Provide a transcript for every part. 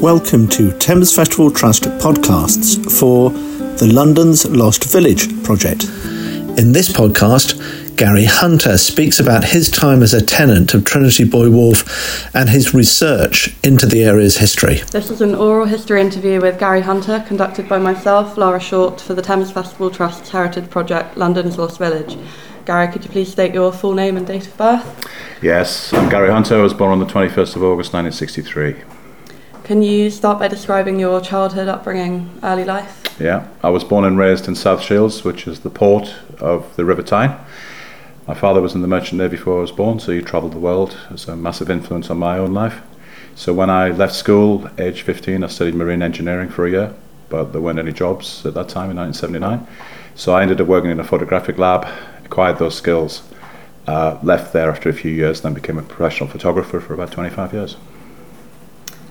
Welcome to Thames Festival Trust podcasts for the London's Lost Village project. In this podcast, Gary Hunter speaks about his time as a tenant of Trinity Buoy Wharf and his research into the area's history. This is an oral history interview with Gary Hunter, conducted by myself, Laura Short, for the Thames Festival Trust's Heritage Project, London's Lost Village. Gary, could you please state your full name and date of birth? Yes, I'm Gary Hunter. I was born on the 21st of August 1963. Can you start by describing your childhood, upbringing, early life? Yeah, I was born and raised in South Shields, which is the port of the River Tyne. My father was in the Merchant Navy before I was born, so he travelled the world. It's a massive influence on my own life. So when I left school, age 15, I studied marine engineering for a year, but there weren't any jobs at that time in 1979. So I ended up working in a photographic lab, acquired those skills, uh, left there after a few years, then became a professional photographer for about 25 years.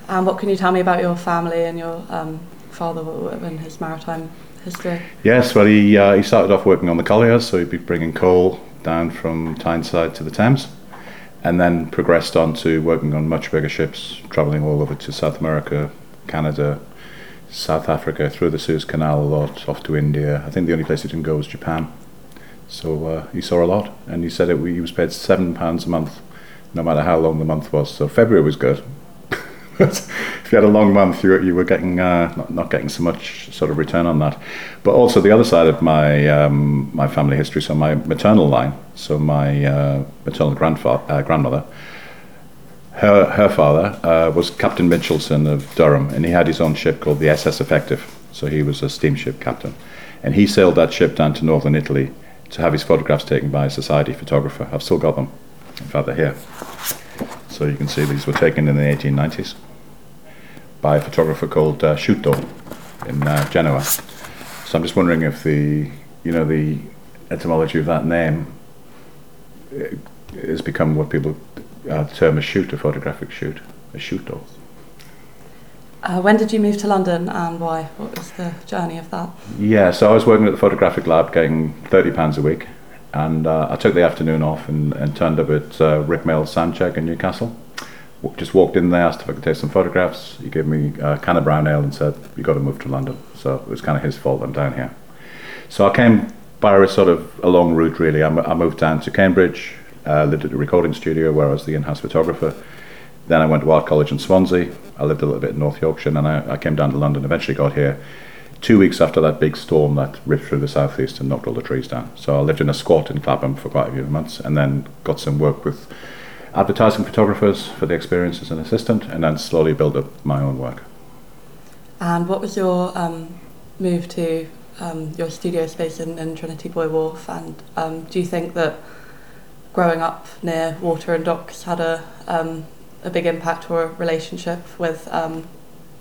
And what can you tell me about your family and your um, father and his maritime history? Yes, well, he, uh, he started off working on the colliers, so he'd be bringing coal down from Tyneside to the Thames, and then progressed on to working on much bigger ships, travelling all over to South America, Canada, South Africa, through the Suez Canal a lot, off to India. I think the only place he didn't go was Japan. So uh, he saw a lot, and he said it, he was paid seven pounds a month, no matter how long the month was. So February was good, if you had a long month, you, you were getting uh, not, not, getting so much sort of return on that. But also the other side of my um, my family history, so my maternal line, so my uh, maternal grandfather, uh, grandmother, her her father uh, was Captain Mitchelson of Durham, and he had his own ship called the SS Effective. So he was a steamship captain, and he sailed that ship down to northern Italy to have his photographs taken by a society photographer. I've still got them. In fact, they're here. So you can see these were taken in the 1890s by a photographer called uh, Sciutto in uh, Genoa. So I'm just wondering if the, you know, the etymology of that name uh, has become what people uh, term a shoot, a photographic shoot, a Sciutto. Uh, when did you move to London and why? What was the journey of that? Yeah, so I was working at the photographic lab, getting thirty pounds a week, and uh, I took the afternoon off and, and turned up at uh, Rick Mail Soundcheck in Newcastle just walked in there, asked if I could take some photographs. He gave me a can of brown ale and said, "You got to move to London." So it was kind of his fault I'm down here. So I came by a sort of a long route, really. I, moved down to Cambridge, uh, lived at a recording studio where I was the in-house photographer. Then I went to art college in Swansea. I lived a little bit in North Yorkshire, and I, I came down to London. Eventually, got here two weeks after that big storm that ripped through the southeast and knocked all the trees down. So I lived in a squat in Clapham for quite a few months, and then got some work with advertising photographers for the experience as an assistant, and then slowly build up my own work. And what was your um, move to um, your studio space in, in, Trinity Buoy Wharf? And um, do you think that growing up near water and docks had a um, a big impact or a relationship with um,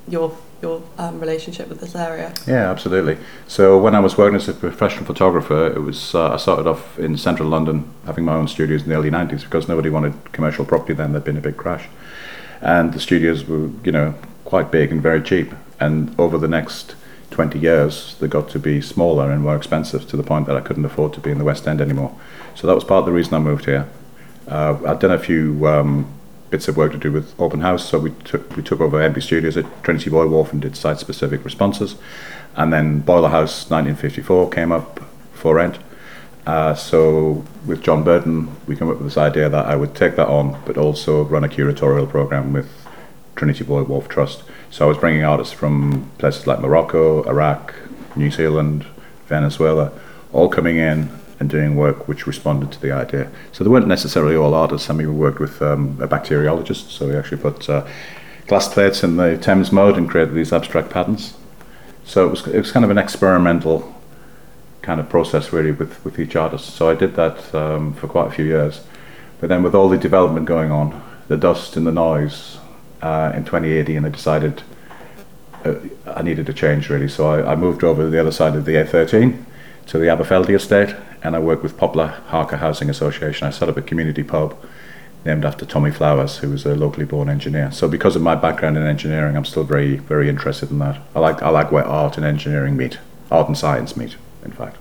your your um, relationship with this area? Yeah, absolutely. So when I was working as a professional photographer, it was uh, I started off in central London, having my own studios in the early '90s because nobody wanted commercial property then. There'd been a big crash, and the studios were you know quite big and very cheap. And over the next 20 years, they got to be smaller and more expensive to the point that I couldn't afford to be in the West End anymore. So that was part of the reason I moved here. Uh, I'd done a few um, bits of work to do with open house. So we took we took over MB Studios at Trinity Buoy Wharf and did site specific responses, and then Boiler House 1954 came up for rent. Uh, so with John Burton, we came up with this idea that I would take that on, but also run a curatorial program with Trinity Buoy Wharf Trust. So I was bringing artists from places like Morocco, Iraq, New Zealand, Venezuela, all coming in and doing work which responded to the idea. So they weren't necessarily all artists. Some even worked with um, a bacteriologist, so we actually put uh, glass plates in the Thames mode and created these abstract patterns. So it was, it was kind of an experimental kind of process really with, with each artist. So I did that um, for quite a few years. But then with all the development going on, the dust and the noise, uh, in 2018 I decided uh, I needed a change really. So I, I moved over to the other side of the A13 to the Aberfeldy estate and I work with Poplar HARCA Housing Association. I set up a community pub named after Tommy Flowers, who was a locally born engineer. So because of my background in engineering, I'm still very, very interested in that. I like, I like where art and engineering meet, art and science meet, in fact.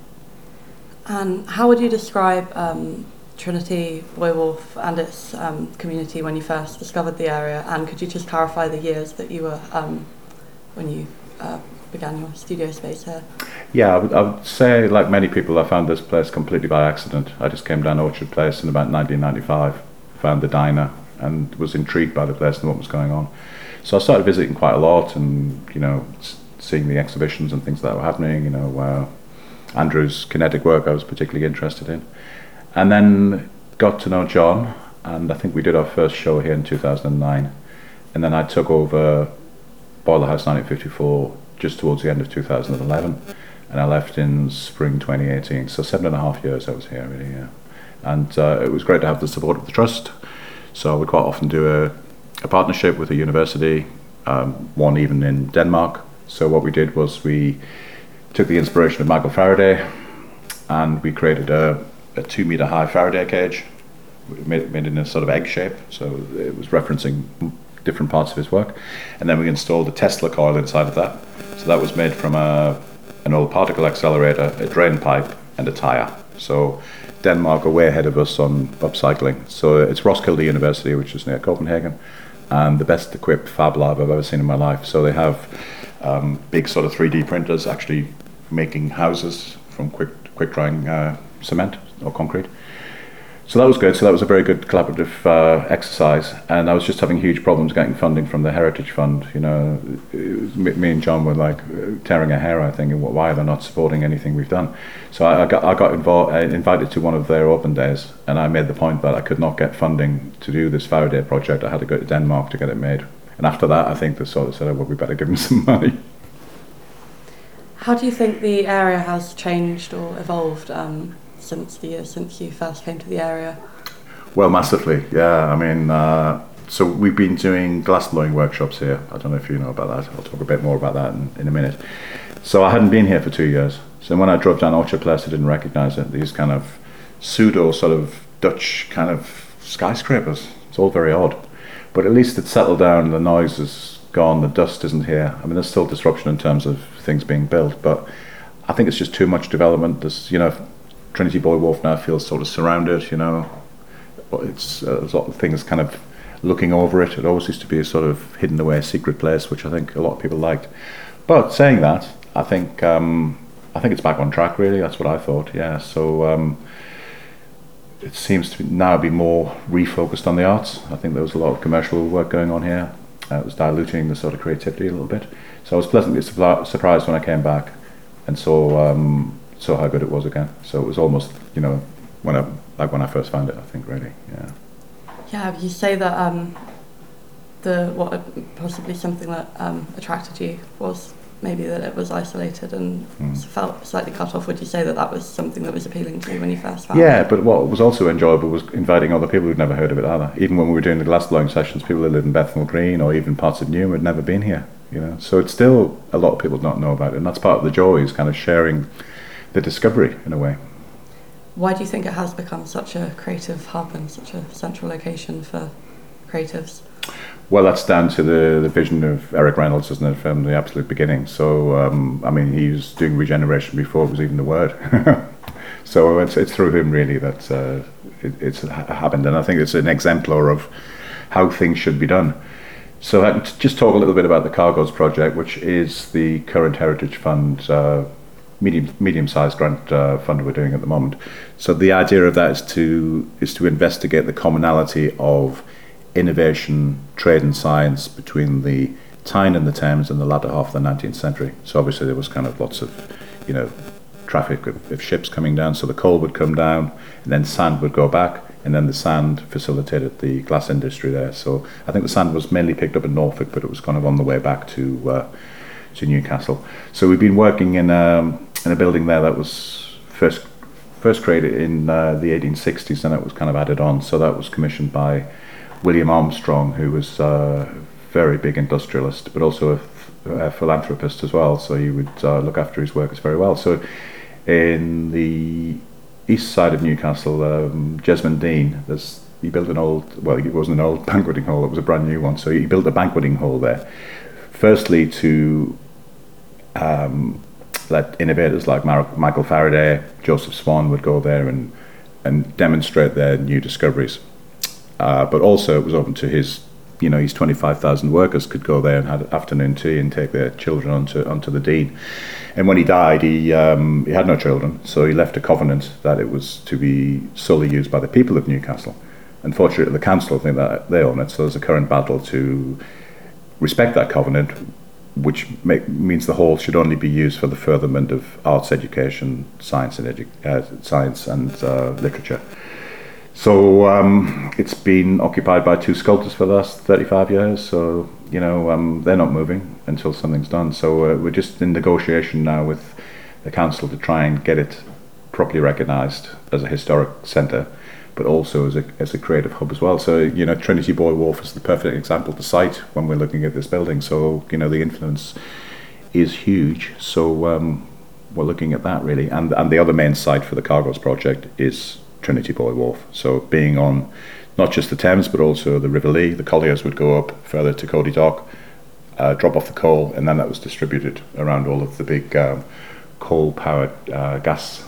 And how would you describe um, Trinity Buoy Wharf and its um, community when you first discovered the area? And could you just clarify the years that you were um, when you uh, began your studio space here? Yeah, I would, I would say, like many people, I found this place completely by accident. I just came down Orchard Place in about 1995, found the diner, and was intrigued by the place and what was going on. So I started visiting quite a lot, and you know, seeing the exhibitions and things that were happening. You know, uh, Andrew's kinetic work I was particularly interested in, and then got to know John, and I think we did our first show here in 2009, and then I took over Boiler House 1954 just towards the end of 2011, and I left in spring 2018. So seven and a half years I was here, really. Yeah. And uh, it was great to have the support of the trust. So we quite often do a, a partnership with a university, um, one even in Denmark. So what we did was we took the inspiration of Michael Faraday, and we created a, a two meter high Faraday cage, made, made in a sort of egg shape. So it was referencing different parts of his work. And then we installed a Tesla coil inside of that. So that was made from a, an old particle accelerator, a drain pipe, and a tyre. So Denmark are way ahead of us on upcycling. So it's Roskilde University, which is near Copenhagen, and the best equipped fab lab I've ever seen in my life. So they have um, big sort of 3D printers actually making houses from quick quick drying uh, cement or concrete. So that was good. So that was a very good collaborative uh, exercise. And I was just having huge problems getting funding from the Heritage Fund. You know, me and John were like tearing our hair out, thinking, why are they not supporting anything we've done? So I, I got I got involved, uh, invited to one of their open days, and I made the point that I could not get funding to do this Faraday project. I had to go to Denmark to get it made. And after that, I think they sort of said, oh, well, we better give them some money. How do you think the area has changed or evolved? Um since the year since you first came to the area? Well, massively, yeah. I mean, uh, so we've been doing glass blowing workshops here. I don't know if you know about that. I'll talk a bit more about that in, in a minute. So I hadn't been here for two years. So when I drove down Orchard Place, I didn't recognise it. These kind of pseudo sort of Dutch kind of skyscrapers. It's all very odd. But at least it's settled down, the noise is gone, the dust isn't here. I mean, there's still disruption in terms of things being built, but I think it's just too much development. There's, you know, Trinity Buoy Wharf now feels sort of surrounded, you know. It's uh, a lot of things kind of looking over it. It always used to be a sort of hidden away secret place, which I think a lot of people liked. But saying that, I think um, I think it's back on track. Really, that's what I thought. Yeah. So um, it seems to now be more refocused on the arts. I think there was a lot of commercial work going on here. Uh, it was diluting the sort of creativity a little bit. So I was pleasantly surprised when I came back and saw um, saw how good it was again. So it was almost, you know, when I like when I first found it. I think really, yeah. Yeah, you say that um, the what possibly something that um, attracted you was maybe that it was isolated and mm. felt slightly cut off. Would you say that that was something that was appealing to you when you first found yeah, it? Yeah, but what was also enjoyable was inviting other people who'd never heard of it either. Even when we were doing the glass blowing sessions, people that lived in Bethnal Green or even parts of Newham had never been here. You know, so it's still a lot of people don't know about it, and that's part of the joy is kind of sharing the discovery in a way. Why do you think it has become such a creative hub and such a central location for creatives? Well, that's down to the, the vision of Eric Reynolds, isn't it, from the absolute beginning. So, um, I mean, he was doing regeneration before it was even the word. so it's, it's through him really that uh, it, it's happened, and I think it's an exemplar of how things should be done. So, I just talk a little bit about the Cargos project, which is the current Heritage Fund uh, medium medium sized grant uh, fund we're doing at the moment. So the idea of that is to is to investigate the commonality of innovation, trade, and science between the Tyne and the Thames in the latter half of the 19th century. So obviously there was kind of lots of, you know, traffic of, of ships coming down. So the coal would come down, and then sand would go back, and then the sand facilitated the glass industry there. So I think the sand was mainly picked up in Norfolk, but it was kind of on the way back to. Uh, to Newcastle. So we've been working in um, in a building there that was first first created in uh, the 1860s and it was kind of added on. So that was commissioned by William Armstrong, who was a very big industrialist, but also a, a philanthropist as well. So he would uh, look after his workers very well. So in the east side of Newcastle, um, Jesmond Dene, there's he built an old, well, it wasn't an old banqueting hall, it was a brand new one. So he built a banqueting hall there. Firstly, to um, that innovators like Mar- Michael Faraday, Joseph Swan would go there and and demonstrate their new discoveries. Uh, but also, it was open to his, you know, his 25,000 workers could go there and have afternoon tea and take their children onto onto the dean. And when he died, he um, he had no children, so he left a covenant that it was to be solely used by the people of Newcastle. Unfortunately, the council think that they own it, so there's a current battle to respect that covenant, which make, means the hall should only be used for the furtherment of arts education, science and edu- uh, science and uh, literature. So um, it's been occupied by two sculptors for the last 35 years. So you know um, they're not moving until something's done. So uh, we're just in negotiation now with the council to try and get it properly recognised as a historic centre, but also as a as a creative hub as well. So you know Trinity Buoy Wharf is the perfect example to cite when we're looking at this building. So you know the influence is huge. So um, we're looking at that really, and and the other main site for the Cargos project is Trinity Buoy Wharf. So being on not just the Thames but also the River Lee, the colliers would go up further to Cody Dock, uh, drop off the coal, and then that was distributed around all of the big um, coal-powered uh, gas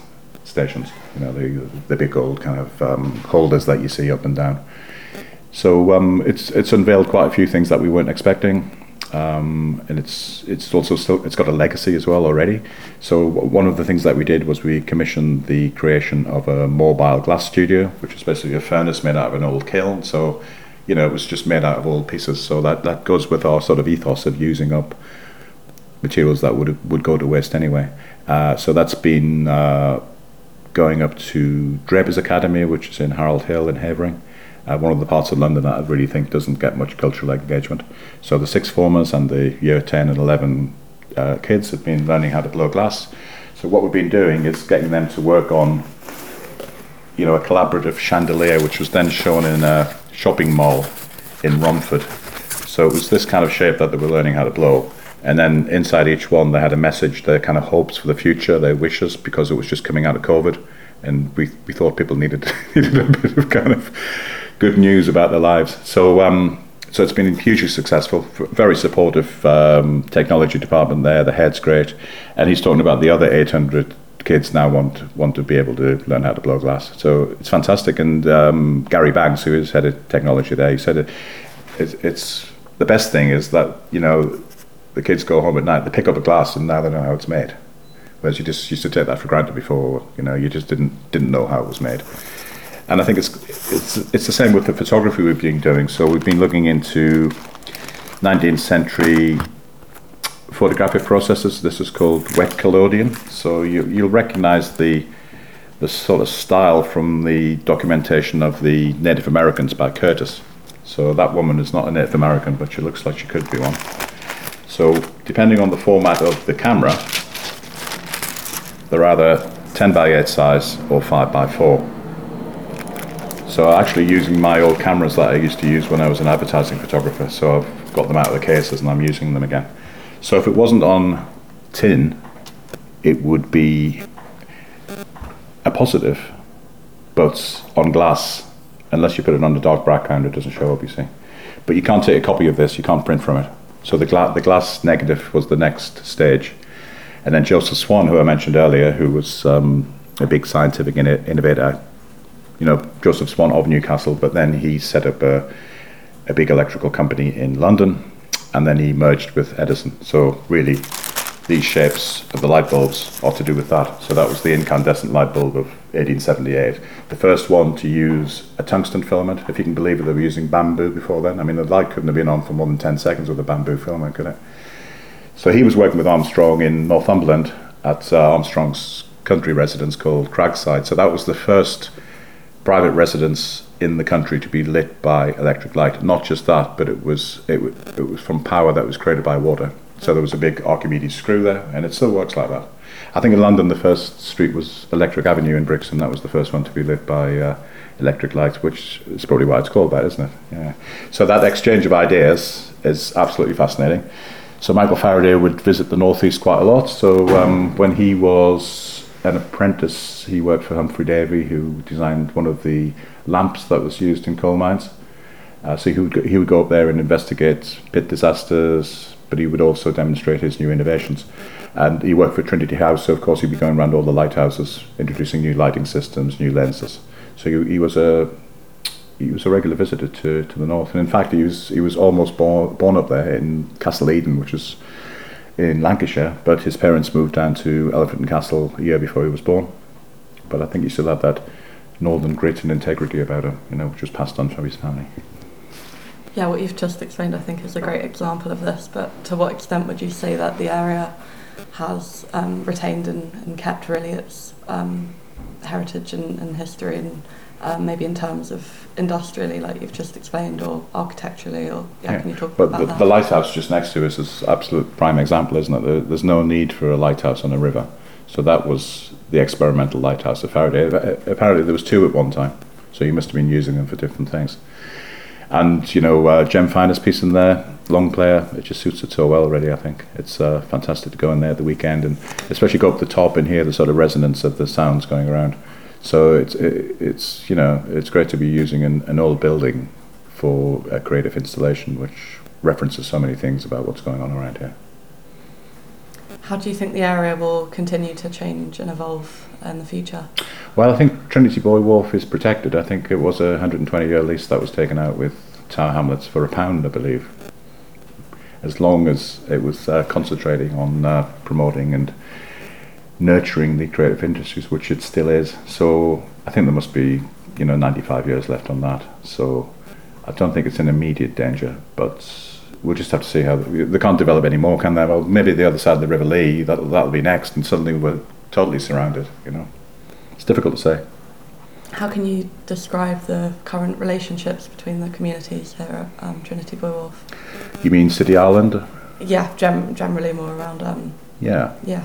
stations. You know, the the big old kind of um, holders that you see up and down. So um, it's it's unveiled quite a few things that we weren't expecting. Um, and it's it's also still it's got a legacy as well already. So one of the things that we did was we commissioned the creation of a mobile glass studio, which is basically a furnace made out of an old kiln. So you know it was just made out of old pieces. So that that goes with our sort of ethos of using up materials that would would go to waste anyway. Uh, so that's been uh, going up to Drapers Academy, which is in Harold Hill in Havering uh, one of the parts of London that I really think doesn't get much cultural engagement. So the sixth formers and the year 10 and 11 uh, kids have been learning how to blow glass. So what we've been doing is getting them to work on, you know, a collaborative chandelier, which was then shown in a shopping mall in Romford. So it was this kind of shape that they were learning how to blow. And then inside each one, they had a message, their kind of hopes for the future, their wishes, because it was just coming out of COVID. And we, we thought people needed, needed a bit of kind of good news about their lives. So, um, so it's been hugely successful. Very supportive um, technology department there. The head's great, and he's talking about the other 800 kids now want want to be able to learn how to blow glass. So it's fantastic. And um, Gary Banks, who is head of technology there, he said it, it's, it's the best thing is that you know the kids go home at night, they pick up a glass, and now they know how it's made. Whereas you just used to take that for granted before. You know, you just didn't didn't know how it was made and I think it's it's it's the same with the photography we've been doing. So we've been looking into 19th century photographic processes. This is called wet collodion. So you you'll recognise the the sort of style from the documentation of the Native Americans by Curtis. So that woman is not a Native American, but she looks like she could be one. So depending on the format of the camera, they're either 10 by 8 size or 5 by 4. So I'm actually using my old cameras that I used to use when I was an advertising photographer. So I've got them out of the cases and I'm using them again. So if it wasn't on tin, it would be a positive, but on glass, unless you put it on the dark background, it doesn't show up, you see. But you can't take a copy of this, you can't print from it. So the, gla- the glass negative was the next stage. And then Joseph Swan, who I mentioned earlier, who was um, a big scientific innovator, you know, Joseph Swan of Newcastle, but then he set up a, a big electrical company in London and then he merged with Edison. So really, these shapes of the light bulbs are to do with that. So that was the incandescent light bulb of 1878. The first one to use a tungsten filament. If you can believe it, they were using bamboo before then. I mean, the light couldn't have been on for more than 10 seconds with a bamboo filament, could it? So he was working with Armstrong in Northumberland at uh, Armstrong's country residence called Cragside. So that was the first private residence in the country to be lit by electric light. Not just that, but it was it, it was from power that was created by water. So there was a big Archimedes screw there, and it still works like that. I think in London the first street was Electric Avenue in Brixton. That was the first one to be lit by uh, electric lights, which is probably why it's called that, isn't it? Yeah. So that exchange of ideas is absolutely fascinating. So Michael Faraday would visit the northeast quite a lot. So um, when he was an apprentice. He worked for Humphrey Davy, who designed one of the lamps that was used in coal mines. Uh, so he would go, he would go up there and investigate pit disasters, but he would also demonstrate his new innovations. And he worked for Trinity House, so of course he'd be going around all the lighthouses, introducing new lighting systems, new lenses. So he, he was a he was a regular visitor to, to the north, and in fact, he was he was almost born born up there in Castle Eden, which is in Lancashire. But his parents moved down to Elephant and Castle a year before he was born. But I think he still had that northern grit and integrity about him, you know, which was passed on from his family. Yeah, what you've just explained, I think, is a great example of this. But to what extent would you say that the area has um, retained and, and kept really its um, heritage and, and history and um, maybe in terms of industrially, like you've just explained, or architecturally, or yeah, yeah. can you talk but about the, that? the lighthouse just next to us is absolute prime example, isn't it? There, there's no need for a lighthouse on a river, so that was the experimental lighthouse of Faraday. Apparently, there was two at one time, so you must have been using them for different things. And you know, uh, Jem Finer's piece in there, long player, it just suits it so well already. I think it's uh, fantastic to go in there at the weekend, and especially go up the top and hear the sort of resonance of the sounds going around. So it's it, it's you know it's great to be using an, an old building for a creative installation, which references so many things about what's going on around here. How do you think the area will continue to change and evolve in the future? Well, I think Trinity Buoy Wharf is protected. I think it was a 120 year lease that was taken out with Tower Hamlets for a pound, I believe. As long as it was uh, concentrating on uh, promoting and nurturing the creative industries, which it still is. So I think there must be, you know, 95 years left on that. So I don't think it's an immediate danger, but we'll just have to see how they can't develop any more, can they? Well, maybe the other side of the River Lee that that'll be next, and suddenly we're totally surrounded. You know, it's difficult to say. How can you describe the current relationships between the communities here at um, Trinity Wharf? You mean City Island? Yeah, gem- generally more around. Um, yeah. Yeah.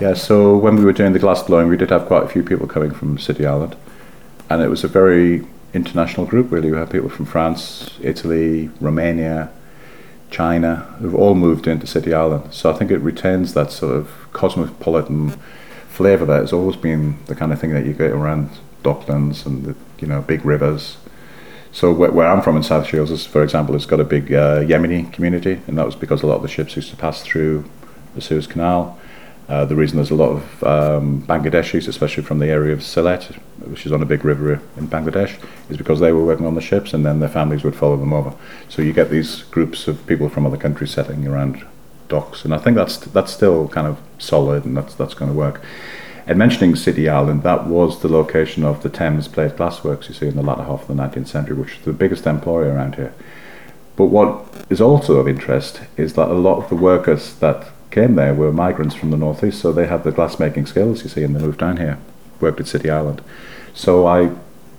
Yeah, so when we were doing the glass blowing, we did have quite a few people coming from City Island, and it was a very international group. Really, we had people from France, Italy, Romania, China, who've all moved into City Island. So I think it retains that sort of cosmopolitan flavour that has always been the kind of thing that you get around Docklands and the you know big rivers. So where, where I'm from in South Shields, is, for example, it's got a big uh, Yemeni community, and that was because a lot of the ships used to pass through the Suez Canal. Uh, the reason there's a lot of um, Bangladeshis, especially from the area of Sylhet, which is on a big river in Bangladesh, is because they were working on the ships and then their families would follow them over. So you get these groups of people from other countries settling around docks, and I think that's that's still kind of solid and that's that's going to work. And mentioning City Island, that was the location of the Thames Plate Glassworks you see in the latter half of the 19th century, which was the biggest employer around here. But what is also of interest is that a lot of the workers that came there were migrants from the northeast, so they had the glassmaking skills, you see, and they moved down here, worked at City Island. So I,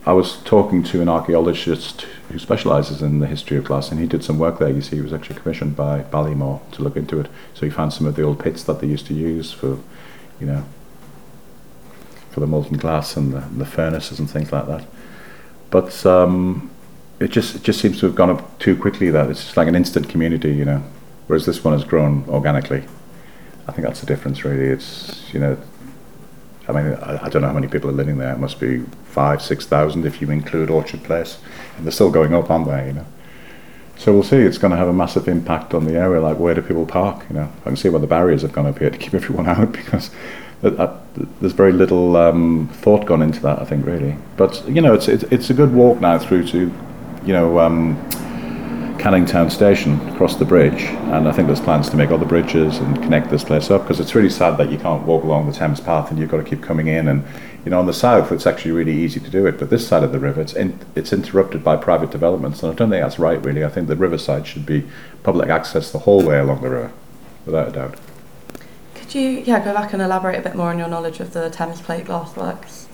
I was talking to an archaeologist who specialises in the history of glass, and he did some work there. You see, he was actually commissioned by Ballymore to look into it. So he found some of the old pits that they used to use for, you know, for the molten glass and the, the furnaces and things like that. But um, it just it just seems to have gone up too quickly. That it's just like an instant community, you know, whereas this one has grown organically. I think that's the difference, really. It's you know, I mean, I, I don't know how many people are living there. It must be five, six thousand if you include Orchard Place, and they're still going up, aren't they? You know. So we'll see. It's going to have a massive impact on the area. Like, where do people park? You know, I can see where the barriers have gone up here to keep everyone out because there's very little um, thought gone into that. I think really, but you know, it's it's, it's a good walk now through to, you know. Um, Canning Town Station across the bridge, and I think there's plans to make other bridges and connect this place up because it's really sad that you can't walk along the Thames path and you've got to keep coming in. And you know, on the south, it's actually really easy to do it, but this side of the river, it's in, it's interrupted by private developments, and I don't think that's right. Really, I think the riverside should be public access the whole way along the river, without a doubt. Could you, yeah, go back and elaborate a bit more on your knowledge of the Thames Plate Glassworks?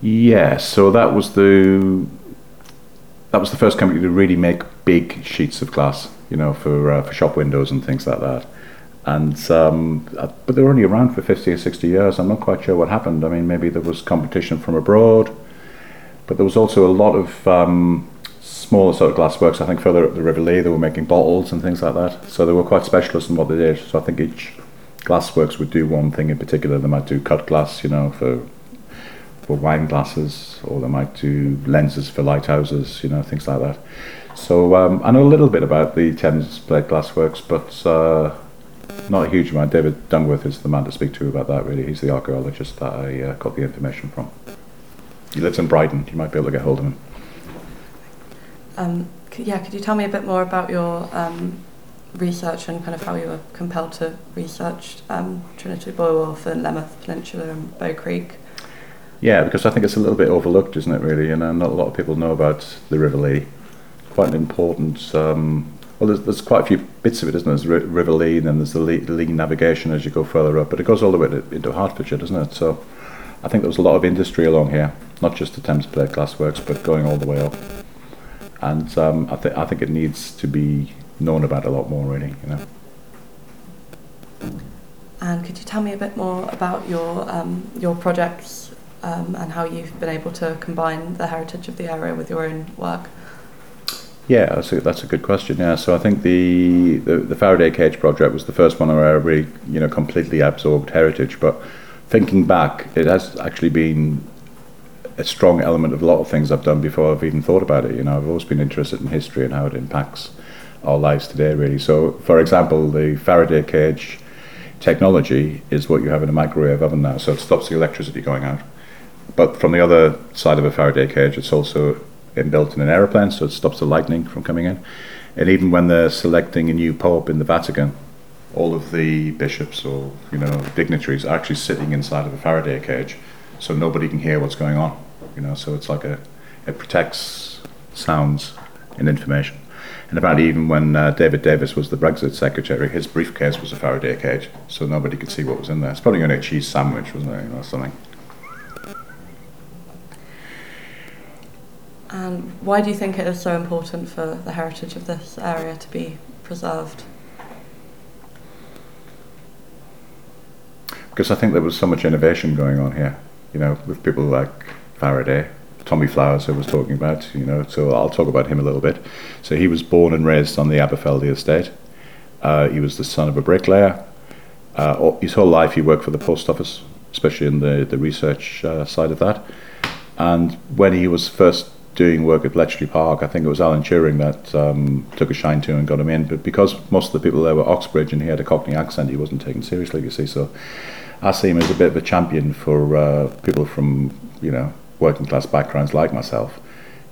Yeah, so that was the that was the first company to really make big sheets of glass, you know, for uh, for shop windows and things like that. And um, uh, but they were only around for fifty or sixty years. I'm not quite sure what happened. I mean, maybe there was competition from abroad, but there was also a lot of um, smaller sort of glass works. I think further up the River Lee, they were making bottles and things like that. So they were quite specialist in what they did. So I think each glassworks would do one thing in particular. They might do cut glass, you know, for for wine glasses, or they might do lenses for lighthouses, you know, things like that. So um, I know a little bit about the Thames Plate Glassworks, but uh, not a huge amount. David Dungworth is the man to speak to about that. Really, he's the archaeologist that I uh, got the information from. he lives in Brighton. You might be able to get hold of him. Um, yeah, could you tell me a bit more about your um, research and kind of how you were compelled to research um, Trinity Buoy Wharf and Leamouth Peninsula and Bow Creek? Yeah, because I think it's a little bit overlooked, isn't it? Really, and uh, not a lot of people know about the River Lee. Quite an important. Um, well, there's, there's quite a few bits of it, isn't there? There's Ri- River Lee, and then there's the Lee, Lee navigation as you go further up, but it goes all the way to, into Hertfordshire, doesn't it? So, I think there was a lot of industry along here, not just the Thames Plate Glassworks, but going all the way up. And um, I think I think it needs to be known about a lot more, really. You know. And could you tell me a bit more about your um, your projects um, and how you've been able to combine the heritage of the area with your own work? Yeah, that's a, that's a good question. Yeah, so I think the, the the Faraday Cage project was the first one where I really, you know, completely absorbed heritage. But thinking back, it has actually been a strong element of a lot of things I've done before I've even thought about it. You know, I've always been interested in history and how it impacts our lives today, really. So, for example, the Faraday cage technology is what you have in a microwave oven now, so it stops the electricity going out. But from the other side of a Faraday cage, it's also inbuilt in an aeroplane, so it stops the lightning from coming in. And even when they're selecting a new pope in the Vatican, all of the bishops or you know dignitaries are actually sitting inside of a Faraday cage, so nobody can hear what's going on. You know, so it's like a it protects sounds and information. And apparently, even when uh, David Davis was the Brexit secretary, his briefcase was a Faraday cage, so nobody could see what was in there. It's probably only a cheese sandwich, wasn't it, know, something. And why do you think it is so important for the heritage of this area to be preserved? because I think there was so much innovation going on here, you know, with people like Faraday, Tommy Flowers, I was talking about, you know, so I'll talk about him a little bit. So he was born and raised on the Aberfeldy estate. Uh, he was the son of a bricklayer. Uh, his whole life he worked for the post office, especially in the, the research uh, side of that. And when he was first doing work at Bletchley Park, I think it was Alan Turing that um, took a shine to him and got him in. But because most of the people there were Oxbridge and he had a Cockney accent, he wasn't taken seriously, you see. So I see him as a bit of a champion for uh, people from, you know, working class backgrounds like myself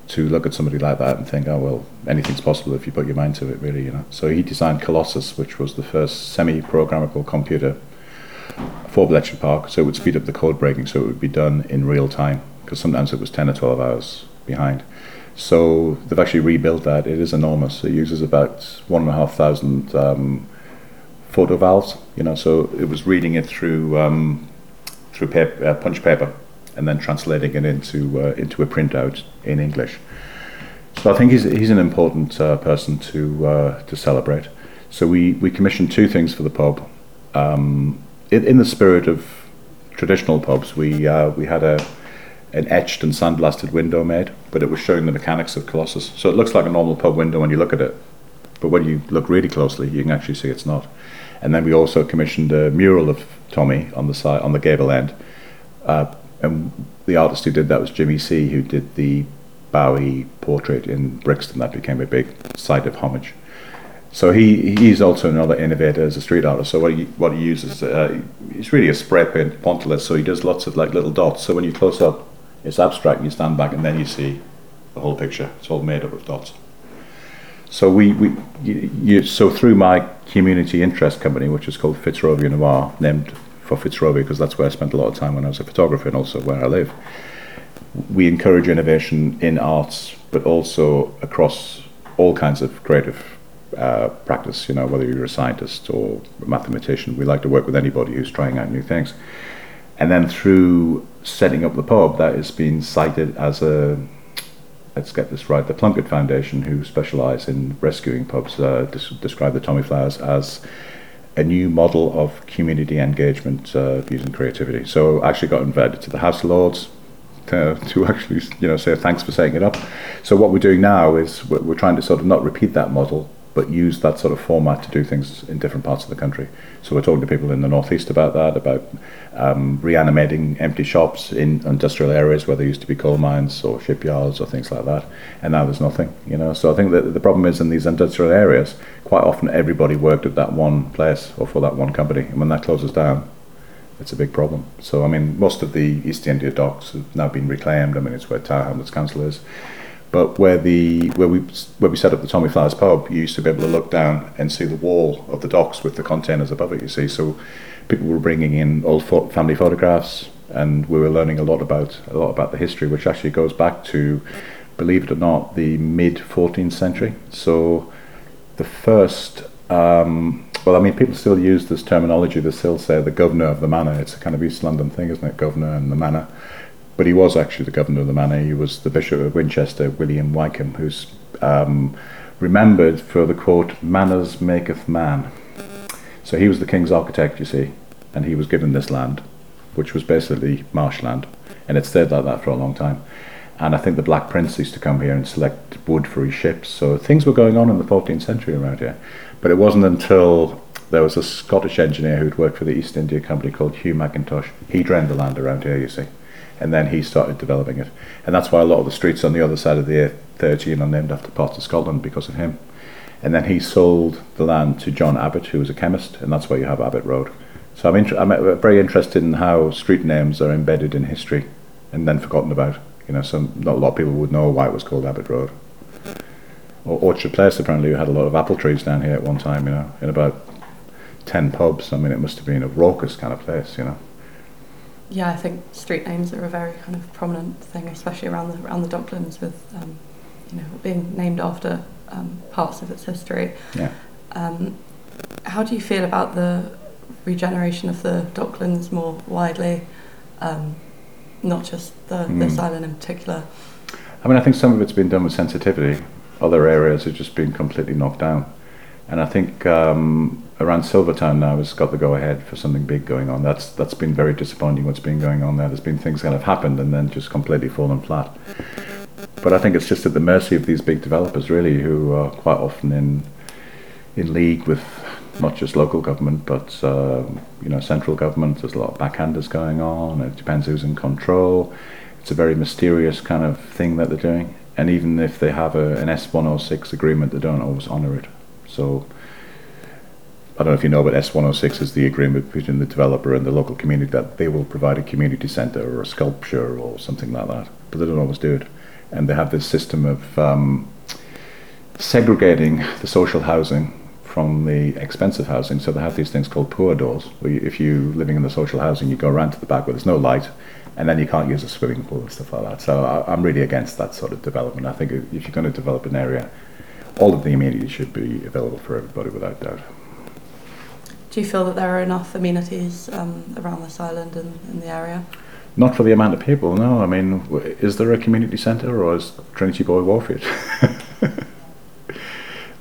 to look at somebody like that and think, oh, well, anything's possible if you put your mind to it, really, you know. So he designed Colossus, which was the first semi-programmable computer for Bletchley Park, so it would speed up the code breaking, so it would be done in real time, because sometimes it was 10 or 12 hours behind. So they've actually rebuilt that. It is enormous. It uses about one and a half thousand um, photo valves, you know, so it was reading it through um, through uh, punch paper and then translating it into uh, into a printout in English. So I think he's he's an important uh, person to uh, to celebrate. So we we commissioned two things for the pub. Um, in, in the spirit of traditional pubs, we uh, we had a an etched and sandblasted window made, but it was showing the mechanics of Colossus. So it looks like a normal pub window when you look at it, but when you look really closely, you can actually see it's not. And then we also commissioned a mural of Tommy on the side on the gable end, uh, and the artist who did that was Jimmy C, who did the Bowie portrait in Brixton. That became a big site of homage. So he he's also another innovator as a street artist. So what he what he uses, uh, he's really a spray paint pointillist. So he does lots of like little dots. So when you close up, it's abstract. You stand back and then you see the whole picture. It's all made up of dots. So we, we you, so through my community interest company, which is called Fitzrovia Noir, named for Fitzrovia because that's where I spent a lot of time when I was a photographer and also where I live. We encourage innovation in arts, but also across all kinds of creative uh, practice. You know, whether you're a scientist or a mathematician, we like to work with anybody who's trying out new things. And then through setting up the pub, that has been cited as a let's get this right, the Plunkett Foundation, who specialise in rescuing pubs, uh, des- describe the Tommy Flowers as a new model of community engagement uh, using creativity. So I actually got invited to the House of Lords to, to actually, you know, say thanks for setting it up. So what we're doing now is we're, we're trying to sort of not repeat that model, but use that sort of format to do things in different parts of the country. So we're talking to people in the northeast about that, about um, reanimating empty shops in industrial areas where there used to be coal mines or shipyards or things like that, and now there's nothing. You know, so I think that the problem is in these industrial areas, quite often everybody worked at that one place or for that one company, and when that closes down, it's a big problem. So I mean, most of the East India docks have now been reclaimed. I mean, it's where Tower Hamlets Council is. But where the where we where we set up the Tommy Flowers pub, you used to be able to look down and see the wall of the docks with the containers above it. You see, so people were bringing in old fo- family photographs, and we were learning a lot about a lot about the history, which actually goes back to, believe it or not, the mid 14th century. So, the first. Um, well, I mean, people still use this terminology. They still say the governor of the manor. It's a kind of East London thing, isn't it? Governor and the manor. But he was actually the governor of the manor. He was the Bishop of Winchester, William Wykeham, who's um, remembered for the quote, "Manners maketh man." So he was the king's architect, you see, and he was given this land, which was basically marshland, and it stayed like that for a long time. And I think the Black Prince used to come here and select wood for his ships. So things were going on in the 14th century around here. But it wasn't until there was a Scottish engineer who'd worked for the East India Company called Hugh Mackintosh. He drained the land around here, you see, and then he started developing it. And that's why a lot of the streets on the other side of the A13 are named after parts of Scotland because of him. And then he sold the land to John Abbott, who was a chemist, and that's why you have Abbott Road. So I'm, inter- I'm uh, very interested in how street names are embedded in history and then forgotten about. You know, some not a lot of people would know why it was called Abbott Road. Or Orchard Place apparently you had a lot of apple trees down here at one time. You know, in about ten pubs. I mean, it must have been a raucous kind of place. You know. Yeah, I think street names are a very kind of prominent thing, especially around the around the Docklands, with um, you know being named after um, parts of its history. Yeah. Um, how do you feel about the regeneration of the Docklands more widely, um, not just the, Mm. this island in particular? I mean, I think some of it's been done with sensitivity. Other areas have just been completely knocked down. And I think um, around Silvertown now has got the go ahead for something big going on. That's that's been very disappointing. What's been going on there? There's been things that have happened and then just completely fallen flat. But I think it's just at the mercy of these big developers, really, who are quite often in in league with not just local government, but um, you know central government. There's a lot of backhanders going on. It depends who's in control. It's a very mysterious kind of thing that they're doing. And even if they have a, an S106 agreement, they don't always honour it. So I don't know if you know, but S106 is the agreement between the developer and the local community that they will provide a community centre or a sculpture or something like that. But they don't always do it. And they have this system of um, segregating the social housing from the expensive housing. So they have these things called poor doors, where you, if you're living in the social housing, you go around to the back where there's no light, and then you can't use a swimming pool and stuff like that. So I, I'm really against that sort of development. I think if you're going to develop an area, all of the amenities should be available for everybody without doubt. Do you feel that there are enough amenities um, around this island and in the area? Not for the amount of people, no. I mean, is there a community centre or is Trinity Buoy Warfield?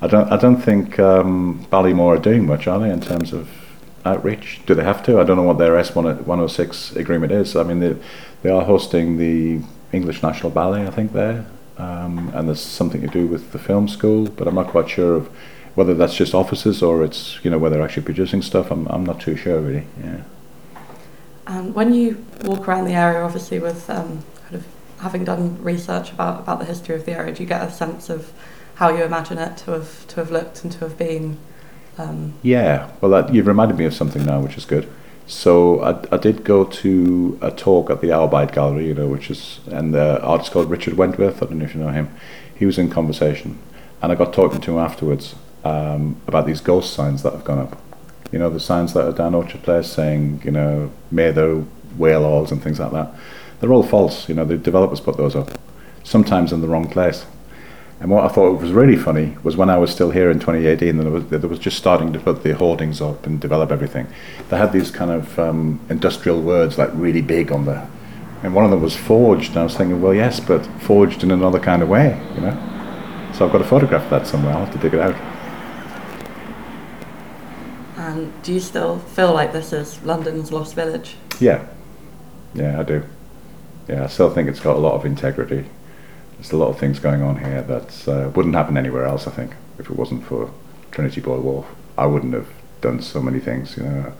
I don't. I don't think um, Ballymore are doing much, are they, in terms of outreach? Do they have to? I don't know what their S one one hundred six agreement is. I mean, they they are hosting the English National Ballet, I think there, um, and there's something to do with the film school, but I'm not quite sure of whether that's just offices or it's you know whether they're actually producing stuff. I'm I'm not too sure really. Yeah. And when you walk around the area, obviously with um, kind of having done research about, about the history of the area, do you get a sense of how you imagine it to have to have looked and to have been? Um, Yeah, well, that, you've reminded me of something now, which is good. So I, I did go to a talk at the Albide Gallery, you know, which is, and the artist called Richard Wentworth. I don't know if you know him. He was in conversation, and I got talking to him afterwards um, about these ghost signs that have gone up. You know, the signs that are down Orchard Place saying, you know, may the whale alls and things like that. They're all false. You know, the developers put those up, sometimes in the wrong place. And what I thought was really funny was when I was still here in 2018, and there was, there just starting to put the hoardings up and develop everything. They had these kind of um, industrial words like really big on there, and one of them was forged. And I was thinking, well, yes, but forged in another kind of way, you know. So I've got a photograph of that somewhere. I'll have to dig it out. And do you still feel like this is London's lost village? Yeah, yeah, I do. Yeah, I still think it's got a lot of integrity. There's a lot of things going on here that uh, wouldn't happen anywhere else. I think if it wasn't for Trinity Buoy Wharf, I wouldn't have done so many things. You know,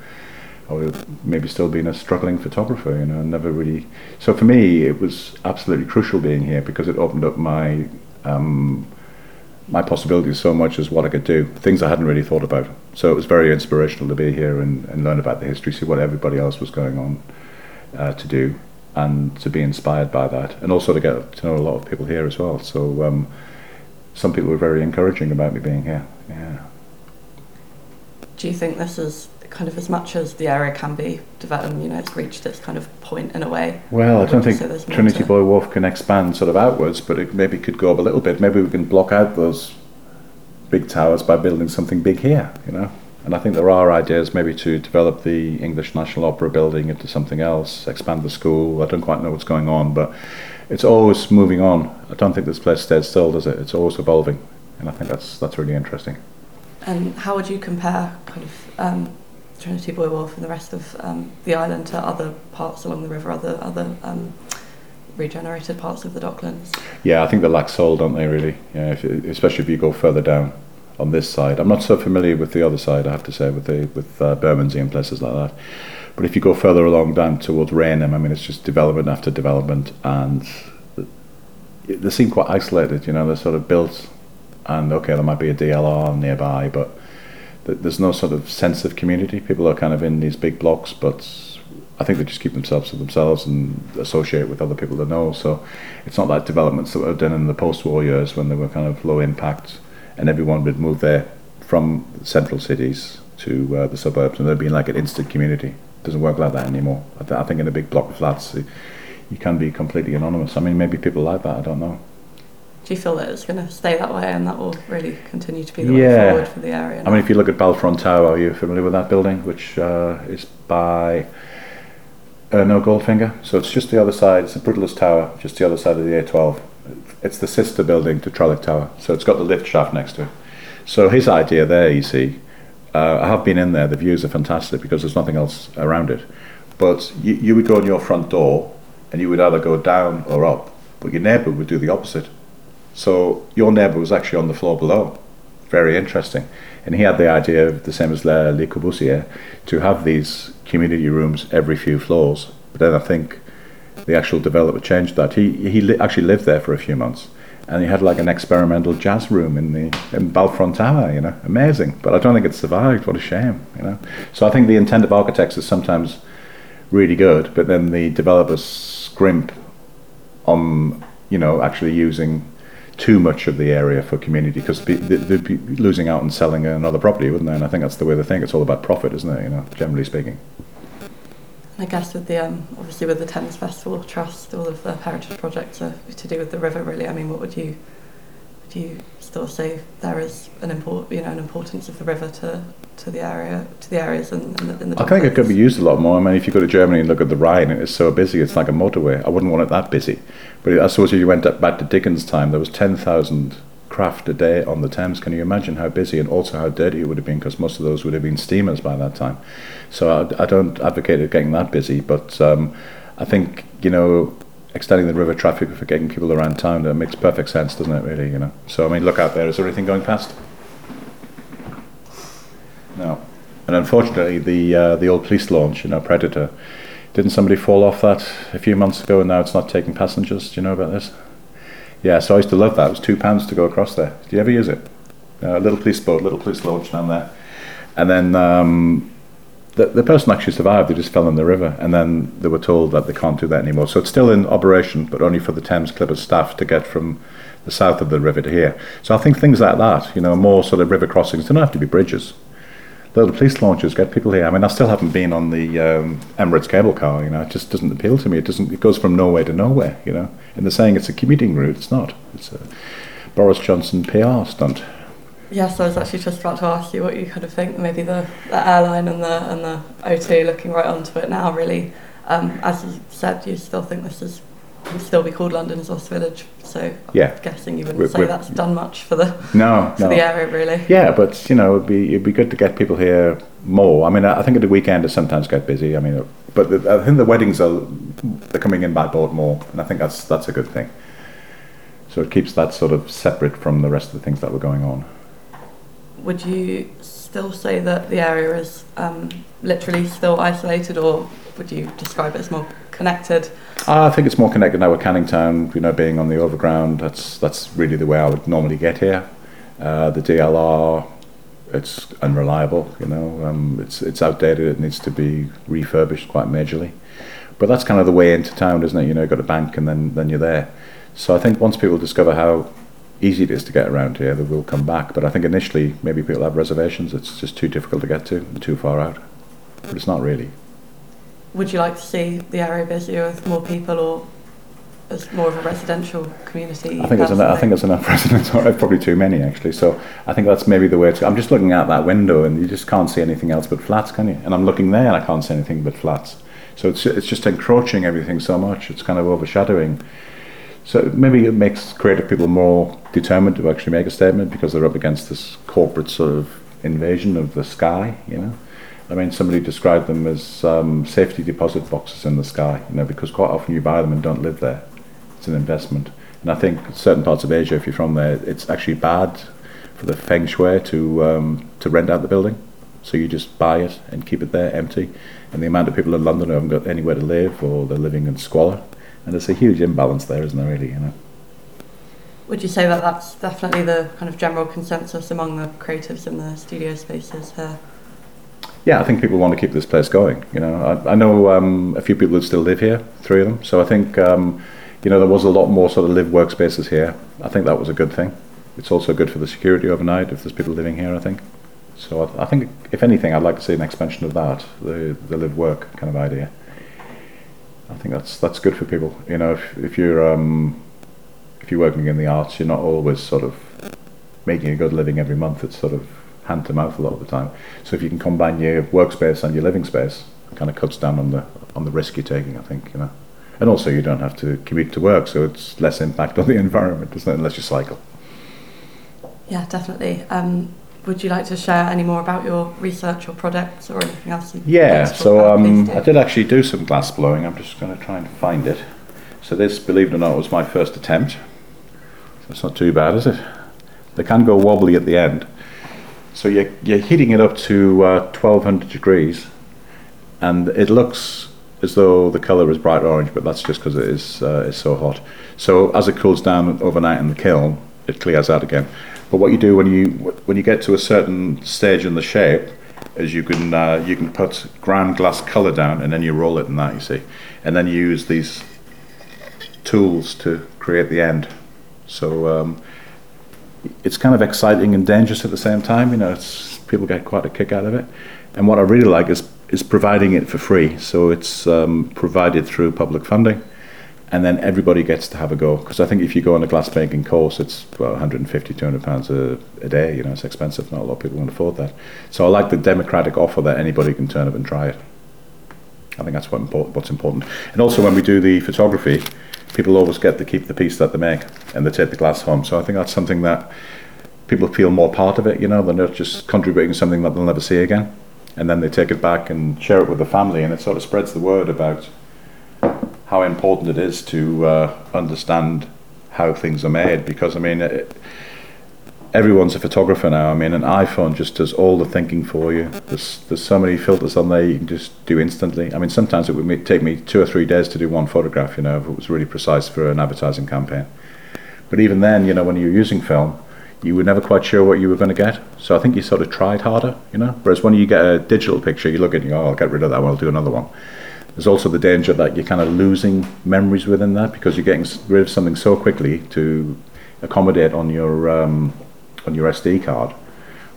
I would have maybe still been a struggling photographer. You know, never really. So for me, it was absolutely crucial being here because it opened up my um, my possibilities so much as what I could do, things I hadn't really thought about. So it was very inspirational to be here and, and learn about the history, see what everybody else was going on uh, to do, and to be inspired by that, and also to get to know a lot of people here as well. So um, some people were very encouraging about me being here. Yeah. Do you think this is kind of as much as the area can be developed, you know, it's reached its kind of point in a way? Well, I don't think Trinity Buoy Wharf can expand sort of outwards, but it maybe could go up a little bit. Maybe we can block out those big towers by building something big here, you know. And I think there are ideas maybe to develop the English National Opera building into something else, expand the school. I don't quite know what's going on, but it's always moving on. I don't think this place stays still, does it? It's always evolving, and I think that's that's really interesting. And how would you compare kind of um, Trinity Buoy Wharf and the rest of um, the island to other parts along the river, other other um, regenerated parts of the Docklands? Yeah, I think they lack soul, don't they? Really, yeah. If, especially if you go further down on this side. I'm not so familiar with the other side, I have to say, with the with uh, Bermondsey and places like that. But if you go further along down towards Rainham, I mean, it's just development after development, and they seem quite isolated. You know, they're sort of built, and okay, there might be a DLR nearby, but there's no sort of sense of community. People are kind of in these big blocks, but I think they just keep themselves to themselves and associate with other people they know. So it's not like developments that were done in the post-war years when they were kind of low impact and everyone would move there from central cities to uh, the suburbs and there'd be like an instant community. It doesn't work like that anymore. I, th- I think in a big block of flats, you can be completely anonymous. I mean, maybe people like that. I don't know. Do you feel that it's going to stay that way and that will really continue to be the Yeah. way forward for the area? I mean, if you look at Balfron Tower, are you familiar with that building, which uh, is by uh, Ernő Goldfinger? So it's just the other side. It's the Brutalist Tower, just the other side of the A12. It's the sister building to Trellick Tower. So it's got the lift shaft next to it. So his idea there, you see, uh, I have been in there. The views are fantastic because there's nothing else around it. But you, you would go in your front door, and you would either go down or up. But your neighbour would do the opposite. So your neighbour was actually on the floor below. Very interesting. And he had the idea, of the same as Le, Le Corbusier, to have these community rooms every few floors. But then I think the actual developer changed that. He he li- actually lived there for a few months, and he had like an experimental jazz room in the in Balfron Tower. You know, amazing. But I don't think it survived. What a shame. You know. So I think the intent of architects is sometimes really good, but then the developers scrimp on you know actually using too much of the area for community because they- they'd be losing out and selling another property, wouldn't they? And I think that's the way they think. It's all about profit, isn't it? You know, generally speaking. I guess with the um, obviously with the Thames Festival Trust, all of the heritage projects are to do with the river. Really, I mean, what would you would you still say there is an import, you know, an importance of the river to to the area to the areas in, in the, in the I think it could be used a lot more. I mean, if you go to Germany and look at the Rhine, it's so busy, it's like a motorway. I wouldn't want it that busy. But I suppose if you went back to Dickens' time, there was 10,000 craft a day on the Thames. Can you imagine how busy and also how dirty it would have been? Because most of those would have been steamers by that time. So I, I don't advocate it getting that busy, but um, I think, you know, extending the river traffic for getting people around town, that makes perfect sense, doesn't it, really, you know? So, I mean, look out there. Is there anything going past? No. And unfortunately, the uh, the old police launch, you know, Predator, didn't somebody fall off that a few months ago, and now it's not taking passengers? Do you know about this? Yeah, so I used to love that. It was two pounds to go across there. Do you ever use it? Uh, little police boat, little police launch down there, and then um, the the person actually survived. They just fell in the river, and then they were told that they can't do that anymore. So it's still in operation, but only for the Thames Clippers staff to get from the south of the river to here. So I think things like that, you know, more sort of river crossings. Don't have to be bridges little police launches get people here. I mean, I still haven't been on the um, Emirates cable car. You know, it just doesn't appeal to me. It doesn't. It goes from nowhere to nowhere. You know, and they're saying it's a commuting route. It's not. It's a Boris Johnson PR stunt. Yes, I was actually just about to ask you what you kind of think. Maybe the, the airline and the and the O2 looking right onto it now. Really, um, as you said, you still think this is will still be called London's Lost Village. So Yeah. I'm guessing you wouldn't We're- say we're- that's done much for the No, for no. the area, really. Yeah, but you know, it'd be it'd be good to get people here more. I mean, I I think at the weekend it sometimes get busy. I mean, but the, I think the weddings are they're coming in by boat more, and I think that's that's a good thing. So it keeps that sort of separate from the rest of the things that were going on. Would you still say that the area is um, literally still isolated, or would you describe it as more connected? I think it's more connected now with Canning Town, you know, being on the overground. That's that's really the way I would normally get here. Uh, the DLR, it's unreliable. You know, um, it's it's outdated. It needs to be refurbished quite majorly. But that's kind of the way into town, isn't it? You know, you've got a bank and then then you're there. So I think once people discover how easy it is to get around here, they will come back. But I think initially maybe people have reservations. It's just too difficult to get to and too far out. But it's not really. Would you like to see the area busier with more people or as more of a residential community? I think it's enough, I think there's enough residents. Or probably too many actually. So I think that's maybe the way. To, I'm just looking out that window and you just can't see anything else but flats, can you? And I'm looking there and I can't see anything but flats. So it's it's just encroaching everything so much. It's kind of overshadowing. So maybe it makes creative people more determined to actually make a statement because they're up against this corporate sort of invasion of the sky. You know. I mean, somebody described them as um, safety deposit boxes in the sky, you know, because quite often you buy them and don't live there. It's an investment. And I think certain parts of Asia, if you're from there, it's actually bad for the feng shui to, um, to rent out the building. So you just buy it and keep it there empty. And the amount of people in London who haven't got anywhere to live or they're living in squalor. And there's a huge imbalance there, isn't there, really, you know? Would you say that that's definitely the kind of general consensus among the creatives in the studio spaces here? yeah, I think people want to keep this place going. You know, I, I know um, a few people that still live here, three of them. So I think um, you know there was a lot more sort of live workspaces here. I think that was a good thing. It's also good for the security overnight if there's people living here. I think. So I, I think if anything, I'd like to see an expansion of that, the the live work kind of idea. I think that's that's good for people. You know, if if you're um, if you're working in the arts, you're not always sort of making a good living every month. It's sort of hand to mouth a lot of the time. So if you can combine your workspace and your living space, it kind of cuts down on the on the risk you're taking. I think you know, and also you don't have to commute to work, so it's less impact on the environment, isn't it? Unless you cycle. Yeah, definitely. Um, would you like to share any more about your research or projects or anything else? Yeah, so um, I did actually do some glass blowing. I'm just going to try and find it. So this, believe it or not, was my first attempt. So it's not too bad, is it? They can go wobbly at the end. So you're, you're heating it up to uh, 1200 degrees, and it looks as though the color is bright orange, but that's just because it is uh, it's so hot. So as it cools down overnight in the kiln, it clears out again. But what you do when you when you get to a certain stage in the shape is you can uh, you can put ground glass color down, and then you roll it in that. You see, and then you use these tools to create the end. So um, it's kind of exciting and dangerous at the same time. You know, people get quite a kick out of it. And what I really like is is providing it for free. So it's um, provided through public funding, and then everybody gets to have a go. Because I think if you go on a glass making course, it's well, 150, 200 pounds a, a day. You know, it's expensive. Not a lot of people can afford that. So I like the democratic offer that anybody can turn up and try it. I think that's what what's important. And also when we do the photography, people always get to keep the piece that they make and they take the glass home. So I think that's something that people feel more part of it, you know, they're not just contributing something that they'll never see again. And then they take it back and share it with the family, and it sort of spreads the word about how important it is to uh, understand how things are made. Because, I mean, it, everyone's a photographer now. I mean, an iPhone just does all the thinking for you. There's there's so many filters on there you can just do instantly. I mean, sometimes it would take me two or three days to do one photograph. You know, if it was really precise for an advertising campaign. But even then, you know, when you're using film, you were never quite sure what you were going to get. So I think you sort of tried harder. You know, whereas when you get a digital picture, you look at you oh, I'll get rid of that one. I'll do another one. There's also the danger that you're kind of losing memories within that because you're getting rid of something so quickly to accommodate on your um, on your SD card.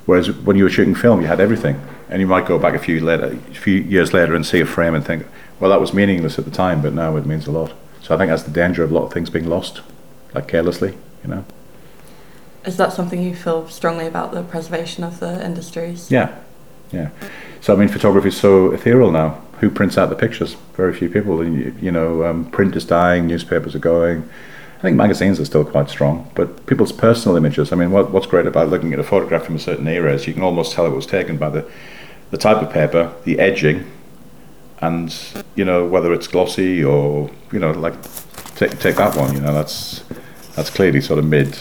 Whereas when you were shooting film, you had everything, and you might go back a few later, a few years later, and see a frame and think, well, that was meaningless at the time, but now it means a lot. So I think that's the danger of a lot of things being lost, like carelessly, you know. Is that something you feel strongly about the preservation of the industries? Yeah, yeah. So I mean, photography is so ethereal now. Who prints out the pictures? Very few people. And you, you know, um, print is dying, newspapers are going I think magazines are still quite strong, but people's personal images. I mean, what, what's great about looking at a photograph from a certain era is you can almost tell it was taken by the, the type of paper, the edging, and you know whether it's glossy or you know like take take that one. You know that's that's clearly sort of mid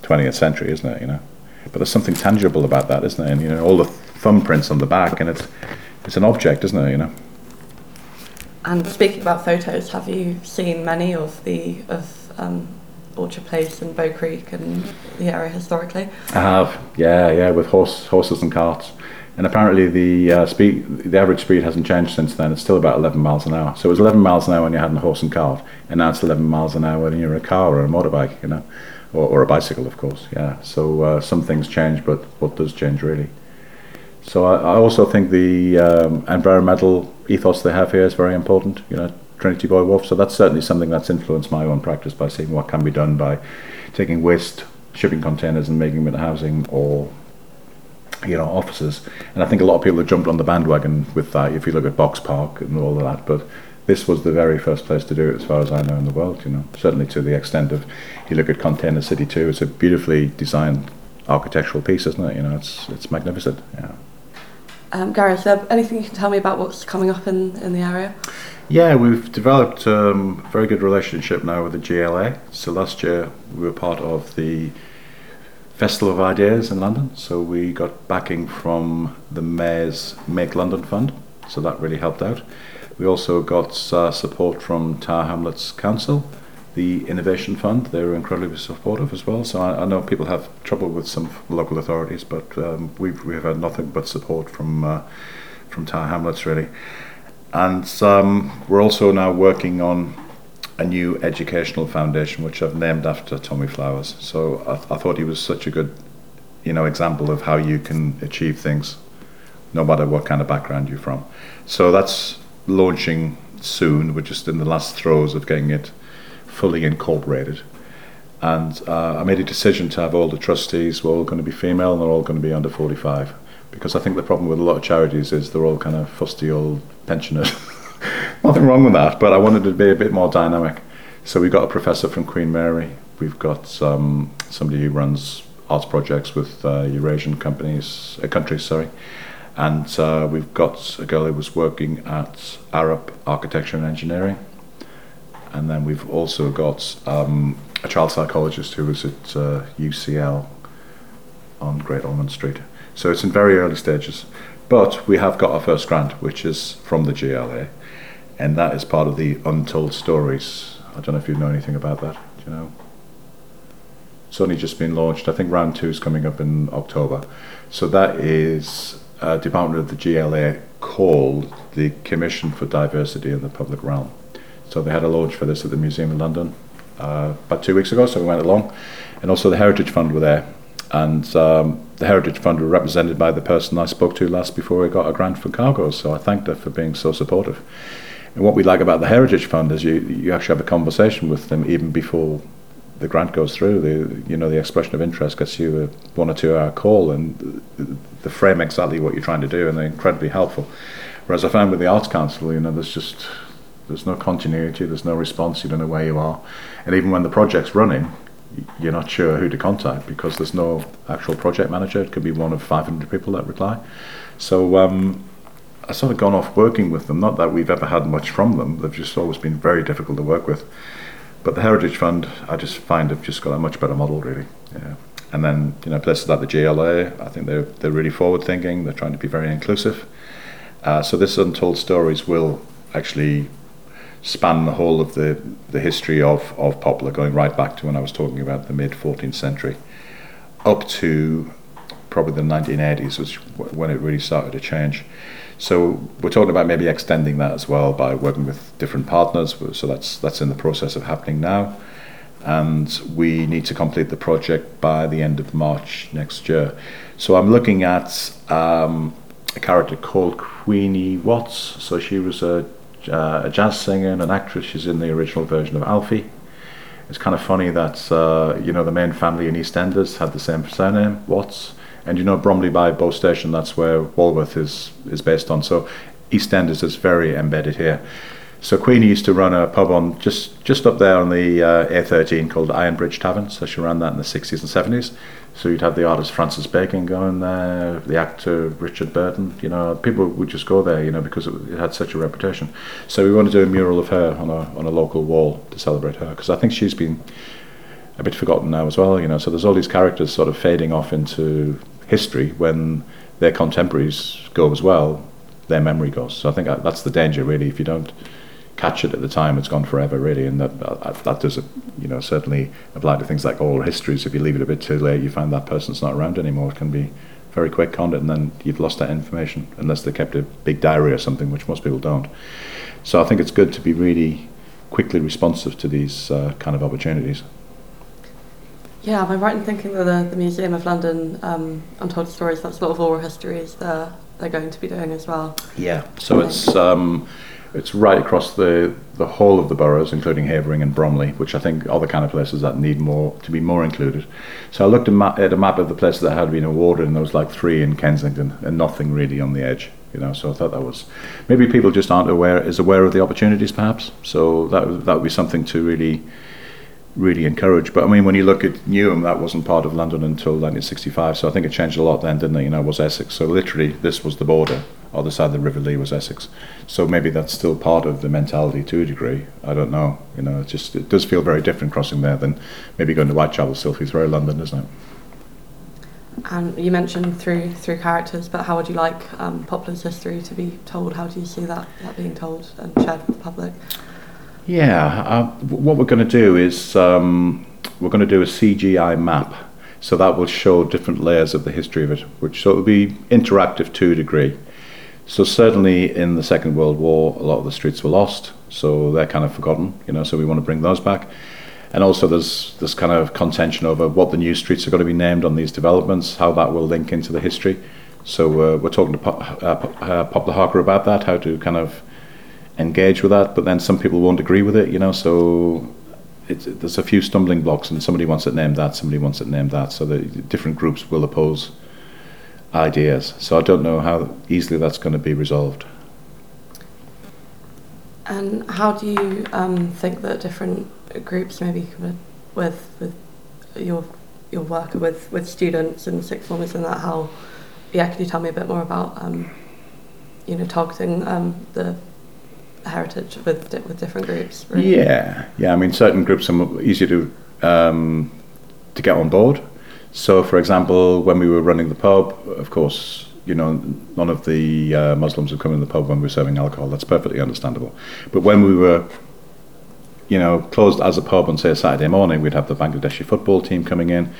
20th century, isn't it? You know, but there's something tangible about that, isn't there? And you know all the thumbprints on the back, and it's it's an object, isn't it? You know. And speaking about photos, have you seen many of the of um, Orchard Place and Bow Creek and the area historically? I have, yeah, yeah, with horse, horses and carts. And apparently the uh, speed, the average speed hasn't changed since then. It's still about 11 miles an hour. So it was 11 miles an hour when you had a horse and cart, and now it's 11 miles an hour when you're in a car or a motorbike, you know, or, or a bicycle, of course. Yeah. So uh, some things change, but what does change really? So I, I also think the um, environmental ethos they have here is very important. You know, Trinity Buoy Wharf. So that's certainly something that's influenced my own practice by seeing what can be done by taking waste shipping containers and making them into housing or you know offices. And I think a lot of people have jumped on the bandwagon with that. If you look at Boxpark and all of that, but this was the very first place to do it, as far as I know in the world. You know, certainly to the extent of you look at Container City too. It's a beautifully designed architectural piece, isn't it? You know, it's it's magnificent. Yeah. Um, Gary, is there anything you can tell me about what's coming up in, in the area? Yeah, we've developed um, a very good relationship now with the GLA. So last year we were part of the Festival of Ideas in London. So we got backing from the Mayor's Make London Fund. So that really helped out. We also got uh, support from Tower Hamlets Council, the Innovation Fund. They were incredibly supportive as well. So I, I know people have trouble with some local authorities, but um, we've we've had nothing but support from uh, from Tower Hamlets really. And um, we're also now working on a new educational foundation, which I've named after Tommy Flowers. So I, th- I thought he was such a good, you know, example of how you can achieve things, no matter what kind of background you're from. So that's launching soon. We're just in the last throes of getting it fully incorporated. And uh, I made a decision to have all the trustees were all going to be female and they're all going to be under 45. Because I think the problem with a lot of charities is they're all kind of fusty old pensioners. Nothing wrong with that, but I wanted to be a bit more dynamic. So we got a professor from Queen Mary. We've got um, somebody who runs arts projects with uh, Eurasian companies, uh, countries, sorry. And uh, we've got a girl who was working at Arup Architecture and Engineering. And then we've also got um, a child psychologist who was at UCL uh, on Great Ormond Street. So it's in very early stages. But we have got our first grant, which is from the GLA, and that is part of the Untold Stories. I don't know if you know anything about that. Do you know? It's only just been launched. I think round two is coming up in October. So that is a department of the GLA called the Commission for Diversity in the Public Realm. So they had a launch for this at the Museum in London uh, about two weeks ago, so we went along. And also the Heritage Fund were there. And um, the Heritage Fund were represented by the person I spoke to last before we got a grant for cargoes. So I thanked her for being so supportive. And what we like about the Heritage Fund is you, you actually have a conversation with them even before the grant goes through. The you know the expression of interest gets you a one or two hour call, and the frame exactly what you're trying to do, and they're incredibly helpful. Whereas I found with the Arts Council, you know, there's just there's no continuity, there's no response, you don't know where you are, and even when the project's running, you're not sure who to contact because there's no actual project manager. It could be one of 500 people that reply. So um, I've sort of gone off working with them. Not that we've ever had much from them. They've just always been very difficult to work with. But the Heritage Fund, I just find have just got a much better model, really. Yeah. And then, you know, places like the GLA, I think they're, they're really forward thinking. They're trying to be very inclusive. Uh, so this Untold Stories will actually span the whole of the, the history of, of Poplar, going right back to when I was talking about the mid 14th century, up to probably the 1980s, was when it really started to change. So we're talking about maybe extending that as well by working with different partners. So that's that's in the process of happening now, and we need to complete the project by the end of March next year. So I'm looking at um, a character called Queenie Watts. So she was a, uh, a jazz singer and an actress. She's in the original version of Alfie. It's kind of funny that uh, you know the main family in EastEnders had the same surname, Watts and you know Bromley by Bow Station, that's where Walford is is based on. So EastEnders is very embedded here. So Queenie used to run a pub on just just up there on the uh, A13 called Iron Bridge Tavern. So she ran that in the 60s and 70s. So you'd have the artist Francis Bacon going there, the actor Richard Burton. You know, people would just go there, you know, because it, it had such a reputation. So we want to do a mural of her on a on a local wall to celebrate her because I think she's been a bit forgotten now as well. You know, so there's all these characters sort of fading off into history when their contemporaries go as well, their memory goes. So I think that's the danger really. If you don't catch it at the time, it's gone forever, really. And that that, that does, you know, certainly apply to things like oral histories. If you leave it a bit too late, you find that person's not around anymore. It can be very quick on it, and then you've lost that information unless they kept a big diary or something, which most people don't. So I think it's good to be really quickly responsive to these uh, kind of opportunities. Yeah, am I right in thinking that the, the Museum of London um, Untold Stories, that's a lot of oral histories they're, they're going to be doing as well? Yeah, so it's um, it's right across the, the whole of the boroughs, including Havering and Bromley, which I think are the kind of places that need more to be more included. So I looked at a map of the places that had been awarded, and there was like three in Kensington, and nothing really on the edge. You know, so I thought that was maybe people just aren't aware is aware of the opportunities, perhaps. So that that would be something to really really encourage. But I mean, when you look at Newham, that wasn't part of London until 1965. So I think it changed a lot then, didn't it? You know, it was Essex. So literally, this was the border. Other side of the River Lee was Essex. So maybe that's still part of the mentality to a degree. I don't know. You know, it just it does feel very different crossing there than maybe going to Whitechapel, Silphy through London, doesn't it? And you mentioned through through characters, but how would you like um, Poplar's history to be told? How do you see that, that being told and shared with the public? Yeah, uh, what we're going to do is um, we're going to do a CGI map. So that will show different layers of the history of it, which so it will be interactive to a degree. So certainly in the Second World War, a lot of the streets were lost, so they're kind of forgotten, you know. So we want to bring those back. And also there's this kind of contention over what the new streets are going to be named on these developments, how that will link into the history. So uh, we're talking to Pop, uh, uh, Poplar HARCA about that, how to kind of engage with that, but then some people won't agree with it, you know, so there's a few stumbling blocks and somebody wants it named that, somebody wants it named that, so the different groups will oppose ideas. So I don't know how easily that's going to be resolved. And how do you um, think that different groups, maybe with with your your work with with students and sixth formers and that, how yeah, could you tell me a bit more about um, you know targeting um, the heritage with with different groups. Really. Yeah, yeah. I mean, certain groups are easier to um, to get on board. So, for example, when we were running the pub, of course, you know, none of the uh, Muslims would come in the pub when we were serving alcohol. That's perfectly understandable. But when we were, you know, closed as a pub on say a Saturday morning, we'd have the Bangladeshi football team coming in,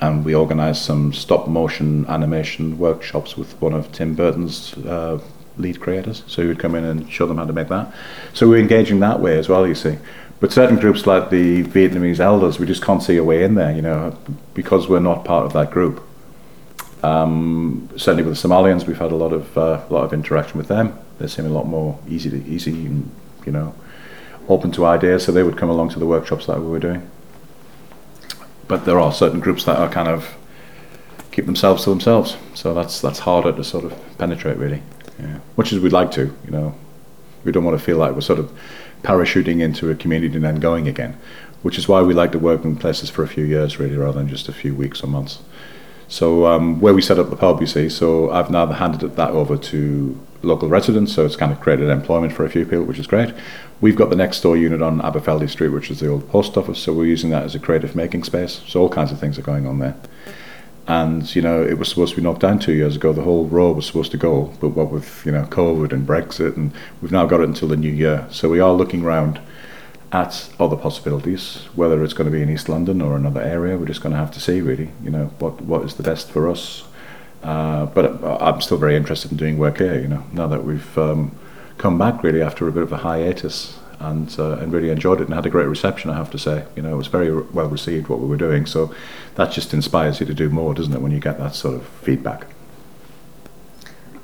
and we organised some stop motion animation workshops with one of Tim Burton's uh, lead creators. So he would come in and show them how to make that. So we're engaging that way as well, you see. But certain groups like the Vietnamese elders, we just can't see a way in there, you know, because we're not part of that group. Um, certainly with the Somalians, we've had a lot of uh, lot of interaction with them. They seem a lot more easy to easy, and, you know, open to ideas. So they would come along to the workshops that we were doing. But there are certain groups that are kind of keep themselves to themselves. So that's that's harder to sort of penetrate, really yeah. much as we'd like to, you know, we don't want to feel like we're sort of parachuting into a community and then going again, which is why we like to work in places for a few years, really, rather than just a few weeks or months. So um, where we set up the pub, you see, so I've now handed that over to local residents, so it's kind of created employment for a few people, which is great. We've got the next door unit on Aberfeldy Street, which is the old post office, so we're using that as a creative making space. So all kinds of things are going on there and you know it was supposed to be knocked down two years ago. The whole row was supposed to go, but what with you know COVID and Brexit, and we've now got it until the new year. So we are looking around at other possibilities, whether it's going to be in East London or another area. We're just going to have to see, really. You know what what is the best for us. Uh, but I'm still very interested in doing work here. You know now that we've um, come back really after a bit of a hiatus and uh, and really enjoyed it and had a great reception. I have to say, you know, it was very well received what we were doing. So that just inspires you to do more, doesn't it? When you get that sort of feedback.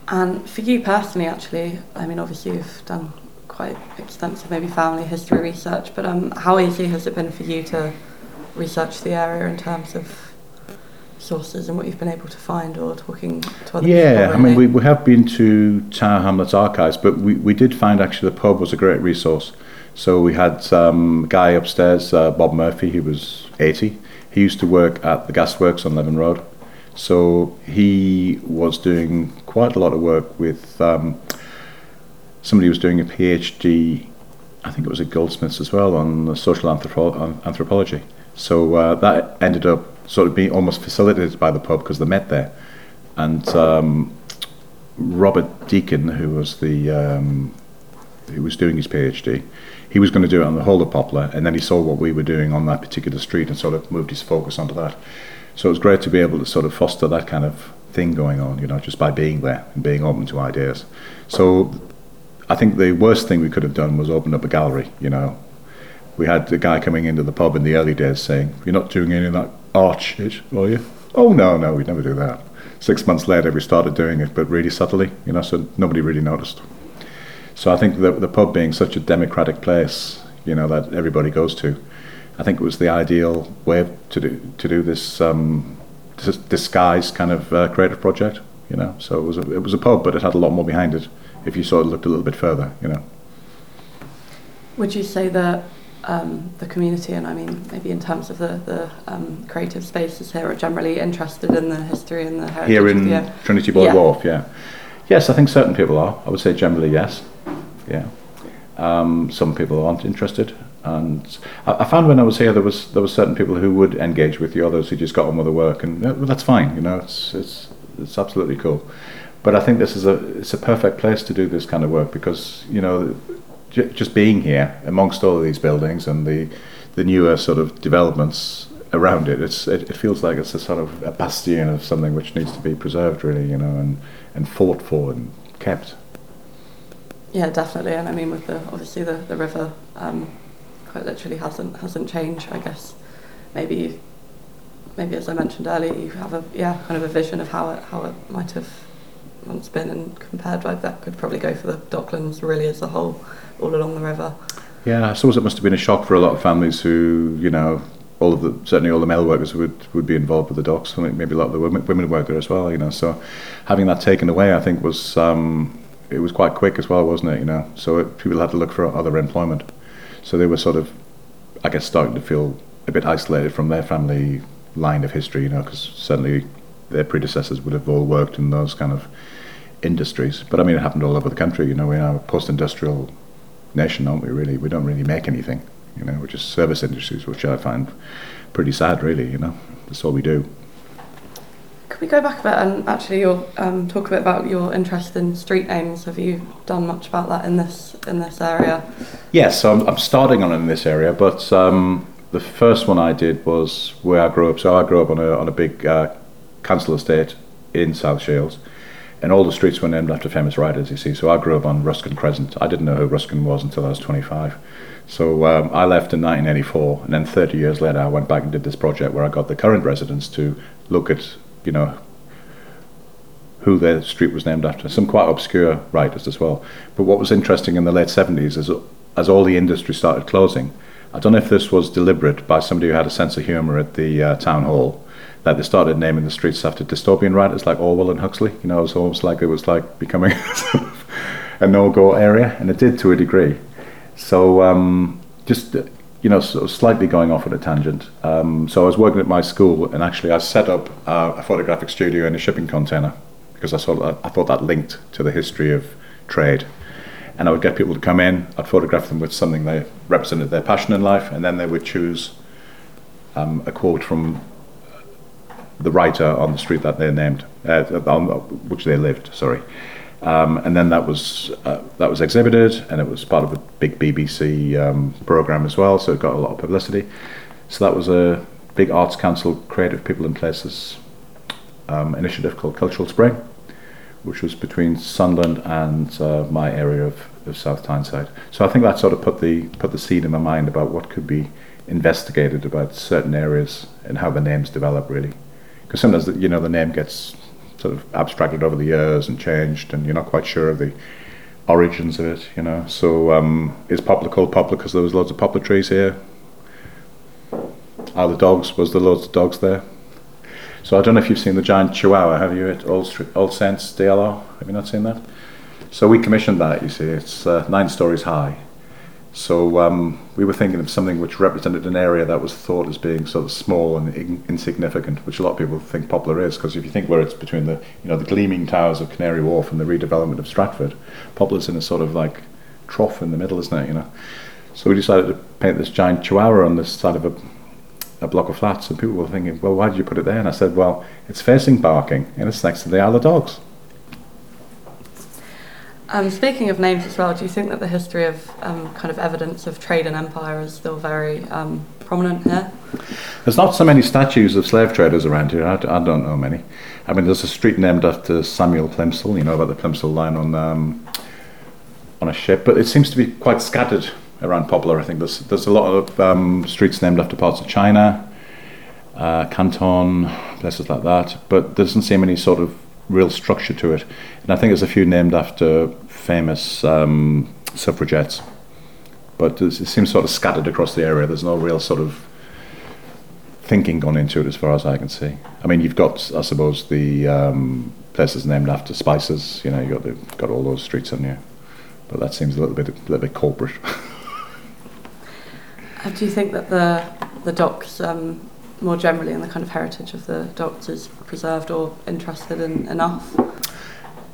And for you personally, actually, I mean, obviously you've done quite extensive maybe family history research, but um, how easy has it been for you to research the area in terms of sources and what you've been able to find or talking to other yeah, people? I mean, we, we have been to Tower Hamlets archives, but we, we did find actually the pub was a great resource. So we had um, a guy upstairs, uh, Bob Murphy, he was 80. He used to work at the gasworks on Leven Road. So he was doing quite a lot of work with um, somebody who was doing a PhD, I think it was at Goldsmiths as well, on social anthropo- anthropology. So uh, that ended up sort of being almost facilitated by the pub because they met there. And um, Robert Deacon, who was the um, who was doing his PhD. He was going to do it on the of Poplar, and then he saw what we were doing on that particular street and sort of moved his focus onto that. So it was great to be able to sort of foster that kind of thing going on, you know, just by being there and being open to ideas. So I think the worst thing we could have done was open up a gallery, you know. We had the guy coming into the pub in the early days saying, You're not doing any of that art shit, are you? Oh, no, no, we'd never do that. Six months later, we started doing it, but really subtly, you know, so nobody really noticed. So I think that the pub being such a democratic place, you know, that everybody goes to, I think it was the ideal way to do to do this um, disguised kind of uh, creative project. You know, so it was a, it was a pub, but it had a lot more behind it. If you sort of looked a little bit further, you know. Would you say that um, the community, and I mean maybe in terms of the, the um, creative spaces here, are generally interested in the history and the heritage here in the, Trinity Buoy yeah. Wharf? Yeah, yes, I think certain people are. I would say generally yes. Yeah, um, some people aren't interested. And I, I, found when I was here, there was there was certain people who would engage with the others who just got on with the work, and well, that's fine. You know, it's it's it's absolutely cool. But I think this is a it's a perfect place to do this kind of work because you know, j- just being here amongst all of these buildings and the the newer sort of developments around it, it's it, it feels like it's a sort of a bastion of something which needs to be preserved, really. You know, and and fought for and kept. Yeah, definitely, and I mean with the obviously the the river. Um, quite literally hasn't hasn't changed. I guess maybe maybe as I mentioned earlier, you have a yeah kind of a vision of how it how it might have once been, and compared like that could probably go for the Docklands really as a whole, all along the river. Yeah, I suppose it must have been a shock for a lot of families who you know. All of the certainly all the male workers would, would be involved with the docks. Think maybe a lot of the women, women there as well. You know, so having that taken away, I think was um, it was quite quick as well, wasn't it? You know, so it, people had to look for other employment. So they were sort of, I guess, starting to feel a bit isolated from their family line of history, you know, because certainly their predecessors would have all worked in those kind of industries. But I mean, it happened all over the country. You know, now a post-industrial nation, aren't we? Really, we don't really make anything. You know, we're just service industries, which I find pretty sad. Really, you know, that's all we do Could we go back a bit and actually your, um, talk a bit about your interest in street names? Have you done much about that in this in this area? Yes, so I'm, I'm starting on in this area, but um, the first one I did was where I grew up. So I grew up on a on a big uh, council estate in South Shields, and all the streets were named after famous writers. You see, so I grew up on Ruskin Crescent. I didn't know who Ruskin was until I was 25. So um, I left in 1984, and then 30 years later, I went back and did this project where I got the current residents to look at you know, who their street was named after. Some quite obscure writers as well. But what was interesting in the late 70s is as all the industry started closing, I don't know if this was deliberate by somebody who had a sense of humour at the uh, town hall, that they started naming the streets after dystopian writers like Orwell and Huxley. You know, it was almost like it was like becoming a no-go area, and it did to a degree. So um, just you know, sort of slightly going off on a tangent. Um, so I was working at my school, and actually I set up uh, a photographic studio in a shipping container because I that, I thought that linked to the history of trade. And I would get people to come in. I'd photograph them with something that represented their passion in life, and then they would choose um, a quote from the writer on the street that they named, uh, on which they lived. Sorry. Um, and then that was uh, that was exhibited, and it was part of a big BBC um, program as well, so it got a lot of publicity. So that was a big Arts Council Creative People and Places um, initiative called Cultural Spring, which was between Sunderland and uh, my area of, of South Tyneside. So I think that sort of put the put the seed in my mind about what could be investigated about certain areas and how the names develop really, because sometimes you know the name gets sort of abstracted over the years and changed, and you're not quite sure of the origins of it, you know. So um, is poplar called poplar because there was loads of poplar trees here? Are the dogs? Was there loads of dogs there? So I don't know if you've seen the giant chihuahua. Have you at Old, All Saints DLR? Have you not seen that? So we commissioned that. You see, it's uh, nine stories high so um, we were thinking of something which represented an area that was thought as being sort of small and in- insignificant, which a lot of people think Poplar is, because if you think where it's between the you know the gleaming towers of Canary Wharf and the redevelopment of Stratford, Poplar's in a sort of like trough in the middle, isn't it? You know. So we decided to paint this giant chihuahua on the side of a, a block of flats, and people were thinking, well, why did you put it there? And I said, well, it's facing Barking, and it's next to the Isle of Dogs. Um, speaking of names as well, do you think that the history of um, kind of evidence of trade and empire is still very um, prominent here? There's not so many statues of slave traders around here. I, don't know many. I mean, there's a street named after Samuel Plimsoll. You know about the Plimsoll line on um, on a ship, but it seems to be quite scattered around Poplar. I think there's there's a lot of um, streets named after parts of China, uh, Canton, places like that. But there doesn't seem any sort of real structure to it. And I think there's a few named after famous um, suffragettes. But it seems sort of scattered across the area. There's no real sort of thinking gone into it as far as I can see. I mean, you've got, I suppose, the um, places named after spices. You know, you've got, the, got all those streets on you. But that seems a little bit, a little bit corporate. Uh, do you think that the the docks, um, more generally, and the kind of heritage of the docks is preserved or interested in enough?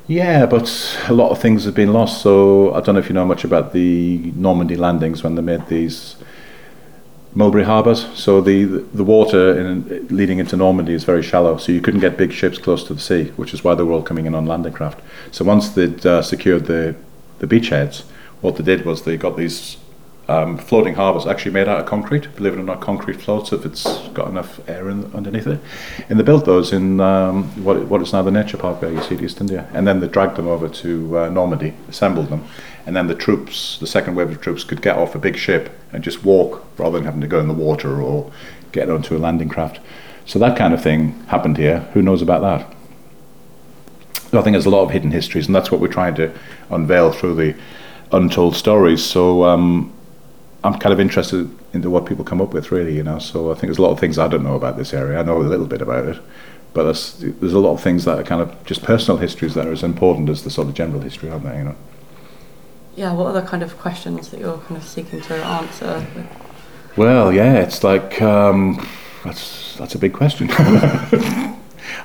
Yeah, but a lot of things have been lost. So I don't know if you know much about the Normandy landings when they made these Mulberry harbours. So the the water in, leading into Normandy is very shallow, so you couldn't get big ships close to the sea, which is why they were all coming in on landing craft. So once they'd uh, secured the the beachheads, what they did was they got these um, floating harbours actually made out of concrete. Believe it or not, concrete floats if it's got enough air in, underneath it. And they built those in um, what what is now the nature park there you see East India. And then they dragged them over to uh, Normandy, assembled them, and then the troops, the second wave of troops, could get off a big ship and just walk rather than having to go in the water or get onto a landing craft. So that kind of thing happened here. Who knows about that? I think there's a lot of hidden histories, and that's what we're trying to unveil through the untold stories. So um, I'm kind of interested into what people come up with, really. You know, so I think there's a lot of things I don't know about this area. I know a little bit about it, but there's there's a lot of things that are kind of just personal histories that are as important as the sort of general history, aren't they? You know. Yeah, what are the kind of questions that you're kind of seeking to answer? Well, yeah, it's like um, that's that's a big question.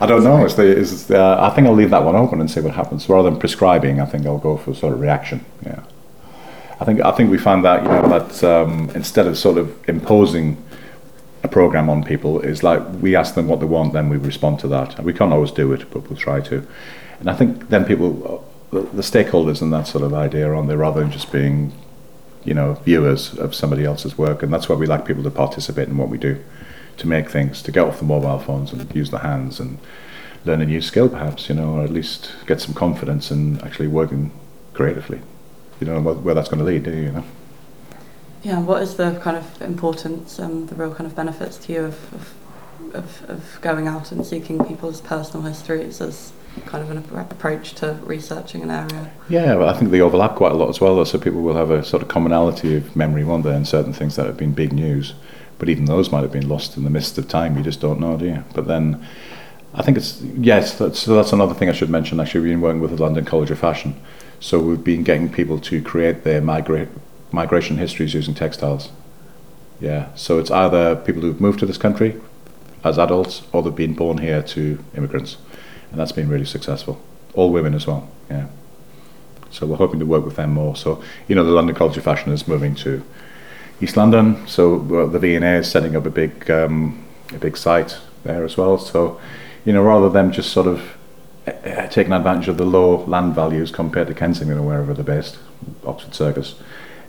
I don't know. It's the, it's the, I think I'll leave that one open and see what happens. Rather than prescribing, I think I'll go for sort of reaction. Yeah, I think I think we found that you know that um, instead of sort of imposing a program on people, it's like we ask them what they want, then we respond to that. We can't always do it, but we'll try to. And I think then people, the, the stakeholders and that sort of idea are on there rather than just being you know, viewers of somebody else's work, and that's why we like people to participate in what we do, to make things, to get off the mobile phones and use their hands and learn a new skill, perhaps, you know, or at least get some confidence in actually working creatively. You don't know where, that's going to lead, do you? You know. Yeah, what is the kind of importance and the real kind of benefits to you of, of, of, of going out and seeking people's personal histories as kind of an approach to researching an area? Yeah, well, I think they overlap quite a lot as well. So people will have a sort of commonality of memory, won't they, and certain things that have been big news. But even those might have been lost in the mist of time. You just don't know, do you? But then, I think it's yes. That's, so that's another thing I should mention. Actually, we've been working with the London College of Fashion, so we've been getting people to create their migra- migration histories using textiles. Yeah, so it's either people who've moved to this country as adults, or they've been born here to immigrants, and that's been really successful. All women as well. Yeah. So we're hoping to work with them more. So you know, the London College of Fashion is moving to East London. So the V&A is setting up a big um, a big site there as well. So you know, rather than just sort of uh, taking advantage of the low land values compared to Kensington or wherever they're based, Oxford Circus,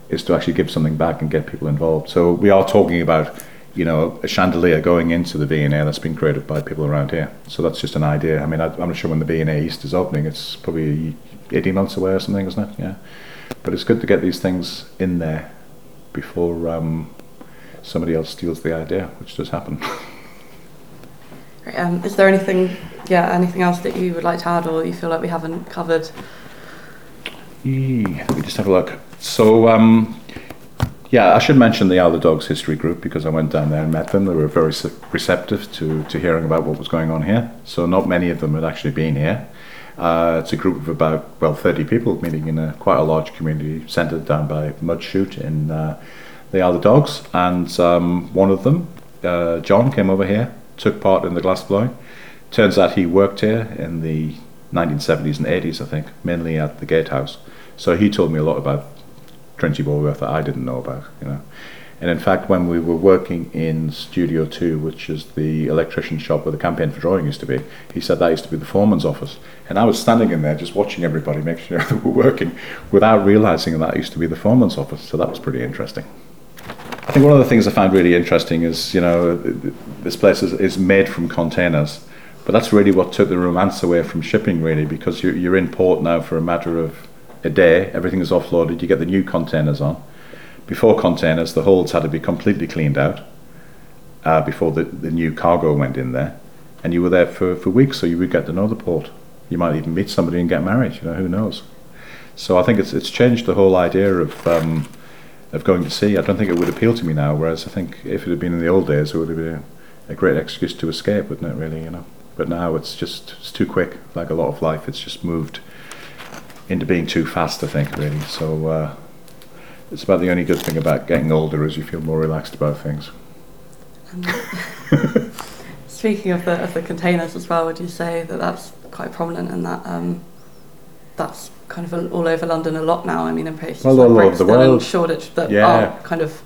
is to actually give something back and get people involved. So we are talking about you know a chandelier going into the V&A that's been created by people around here. So that's just an idea. I mean, I, I'm not sure when the V&A East is opening. It's probably 18 months away or something, isn't it? Yeah. But it's good to get these things in there before um, somebody else steals the idea, which does happen. Um, is there anything, yeah, anything else that you would like to add or you feel like we haven't covered? Yeah, let me just have a look. So, um, yeah, I should mention the Isle of Dogs History Group because I went down there and met them. They were very receptive to, to hearing about what was going on here. So, not many of them had actually been here. Uh, it's a group of about, well, 30 people meeting in a quite a large community centre down by Mudchute in uh, the Isle of Dogs. And um, one of them, uh, John, came over here, took part in the glass blowing. Turns out he worked here in the 1970s and 80s, I think, mainly at the Gatehouse. So he told me a lot about Trinity Walworth that I didn't know about, you know. And in fact, when we were working in Studio 2, which is the electrician shop where the campaign for drawing used to be, he said that used to be the foreman's office. And I was standing in there just watching everybody make sure they were working without realizing that used to be the foreman's office. So that was pretty interesting. I think one of the things I find really interesting is, you know, this place is, is made from containers. But that's really what took the romance away from shipping, really, because you're, you're in port now for a matter of a day. Everything is offloaded. You get the new containers on before containers, the holds had to be completely cleaned out uh, before the, the new cargo went in there. And you were there for, for weeks, so you would get to know the port. You might even meet somebody and get married, you know, who knows. So I think it's, it's changed the whole idea of, um, of going to sea. I don't think it would appeal to me now, whereas I think if it had been in the old days, it would have been a, great excuse to escape, wouldn't it, really, you know. But now it's just it's too quick, like a lot of life. It's just moved into being too fast, I think, really. So uh, it's about the only good thing about getting older is you feel more relaxed about things. Um, speaking of the of the containers as well, would you say that that's quite prominent and that um, that's kind of all over London a lot now? I mean, in places well, like the world, Shoreditch that yeah. are kind of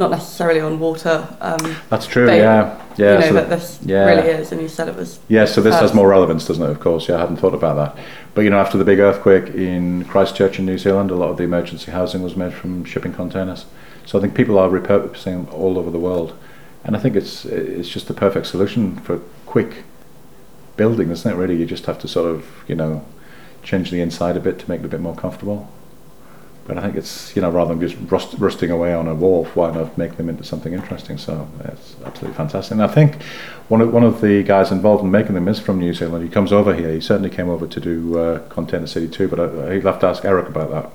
not necessarily on water. Um, That's true. yeah, yeah. You know so that this yeah. really is, and you said it was. Yeah, so this has more relevance, doesn't it? Of course. Yeah, I hadn't thought about that. But you know, after the big earthquake in Christchurch in New Zealand, a lot of the emergency housing was made from shipping containers. So I think people are repurposing all over the world, and I think it's it's just the perfect solution for quick building, isn't it? Really, you just have to sort of you know change the inside a bit to make it a bit more comfortable. But I think it's, you know, rather than just rust, rusting away on a wharf, why not make them into something interesting? So it's absolutely fantastic. And I think one of, one of the guys involved in making them is from New Zealand. He comes over here. He certainly came over to do uh, Container City too, but I, he'll have to ask Eric about that.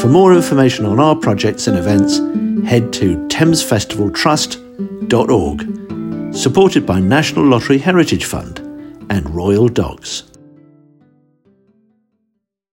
For more information on our projects and events, head to thamesfestivaltrust.org, supported by National Lottery Heritage Fund and Royal Docks.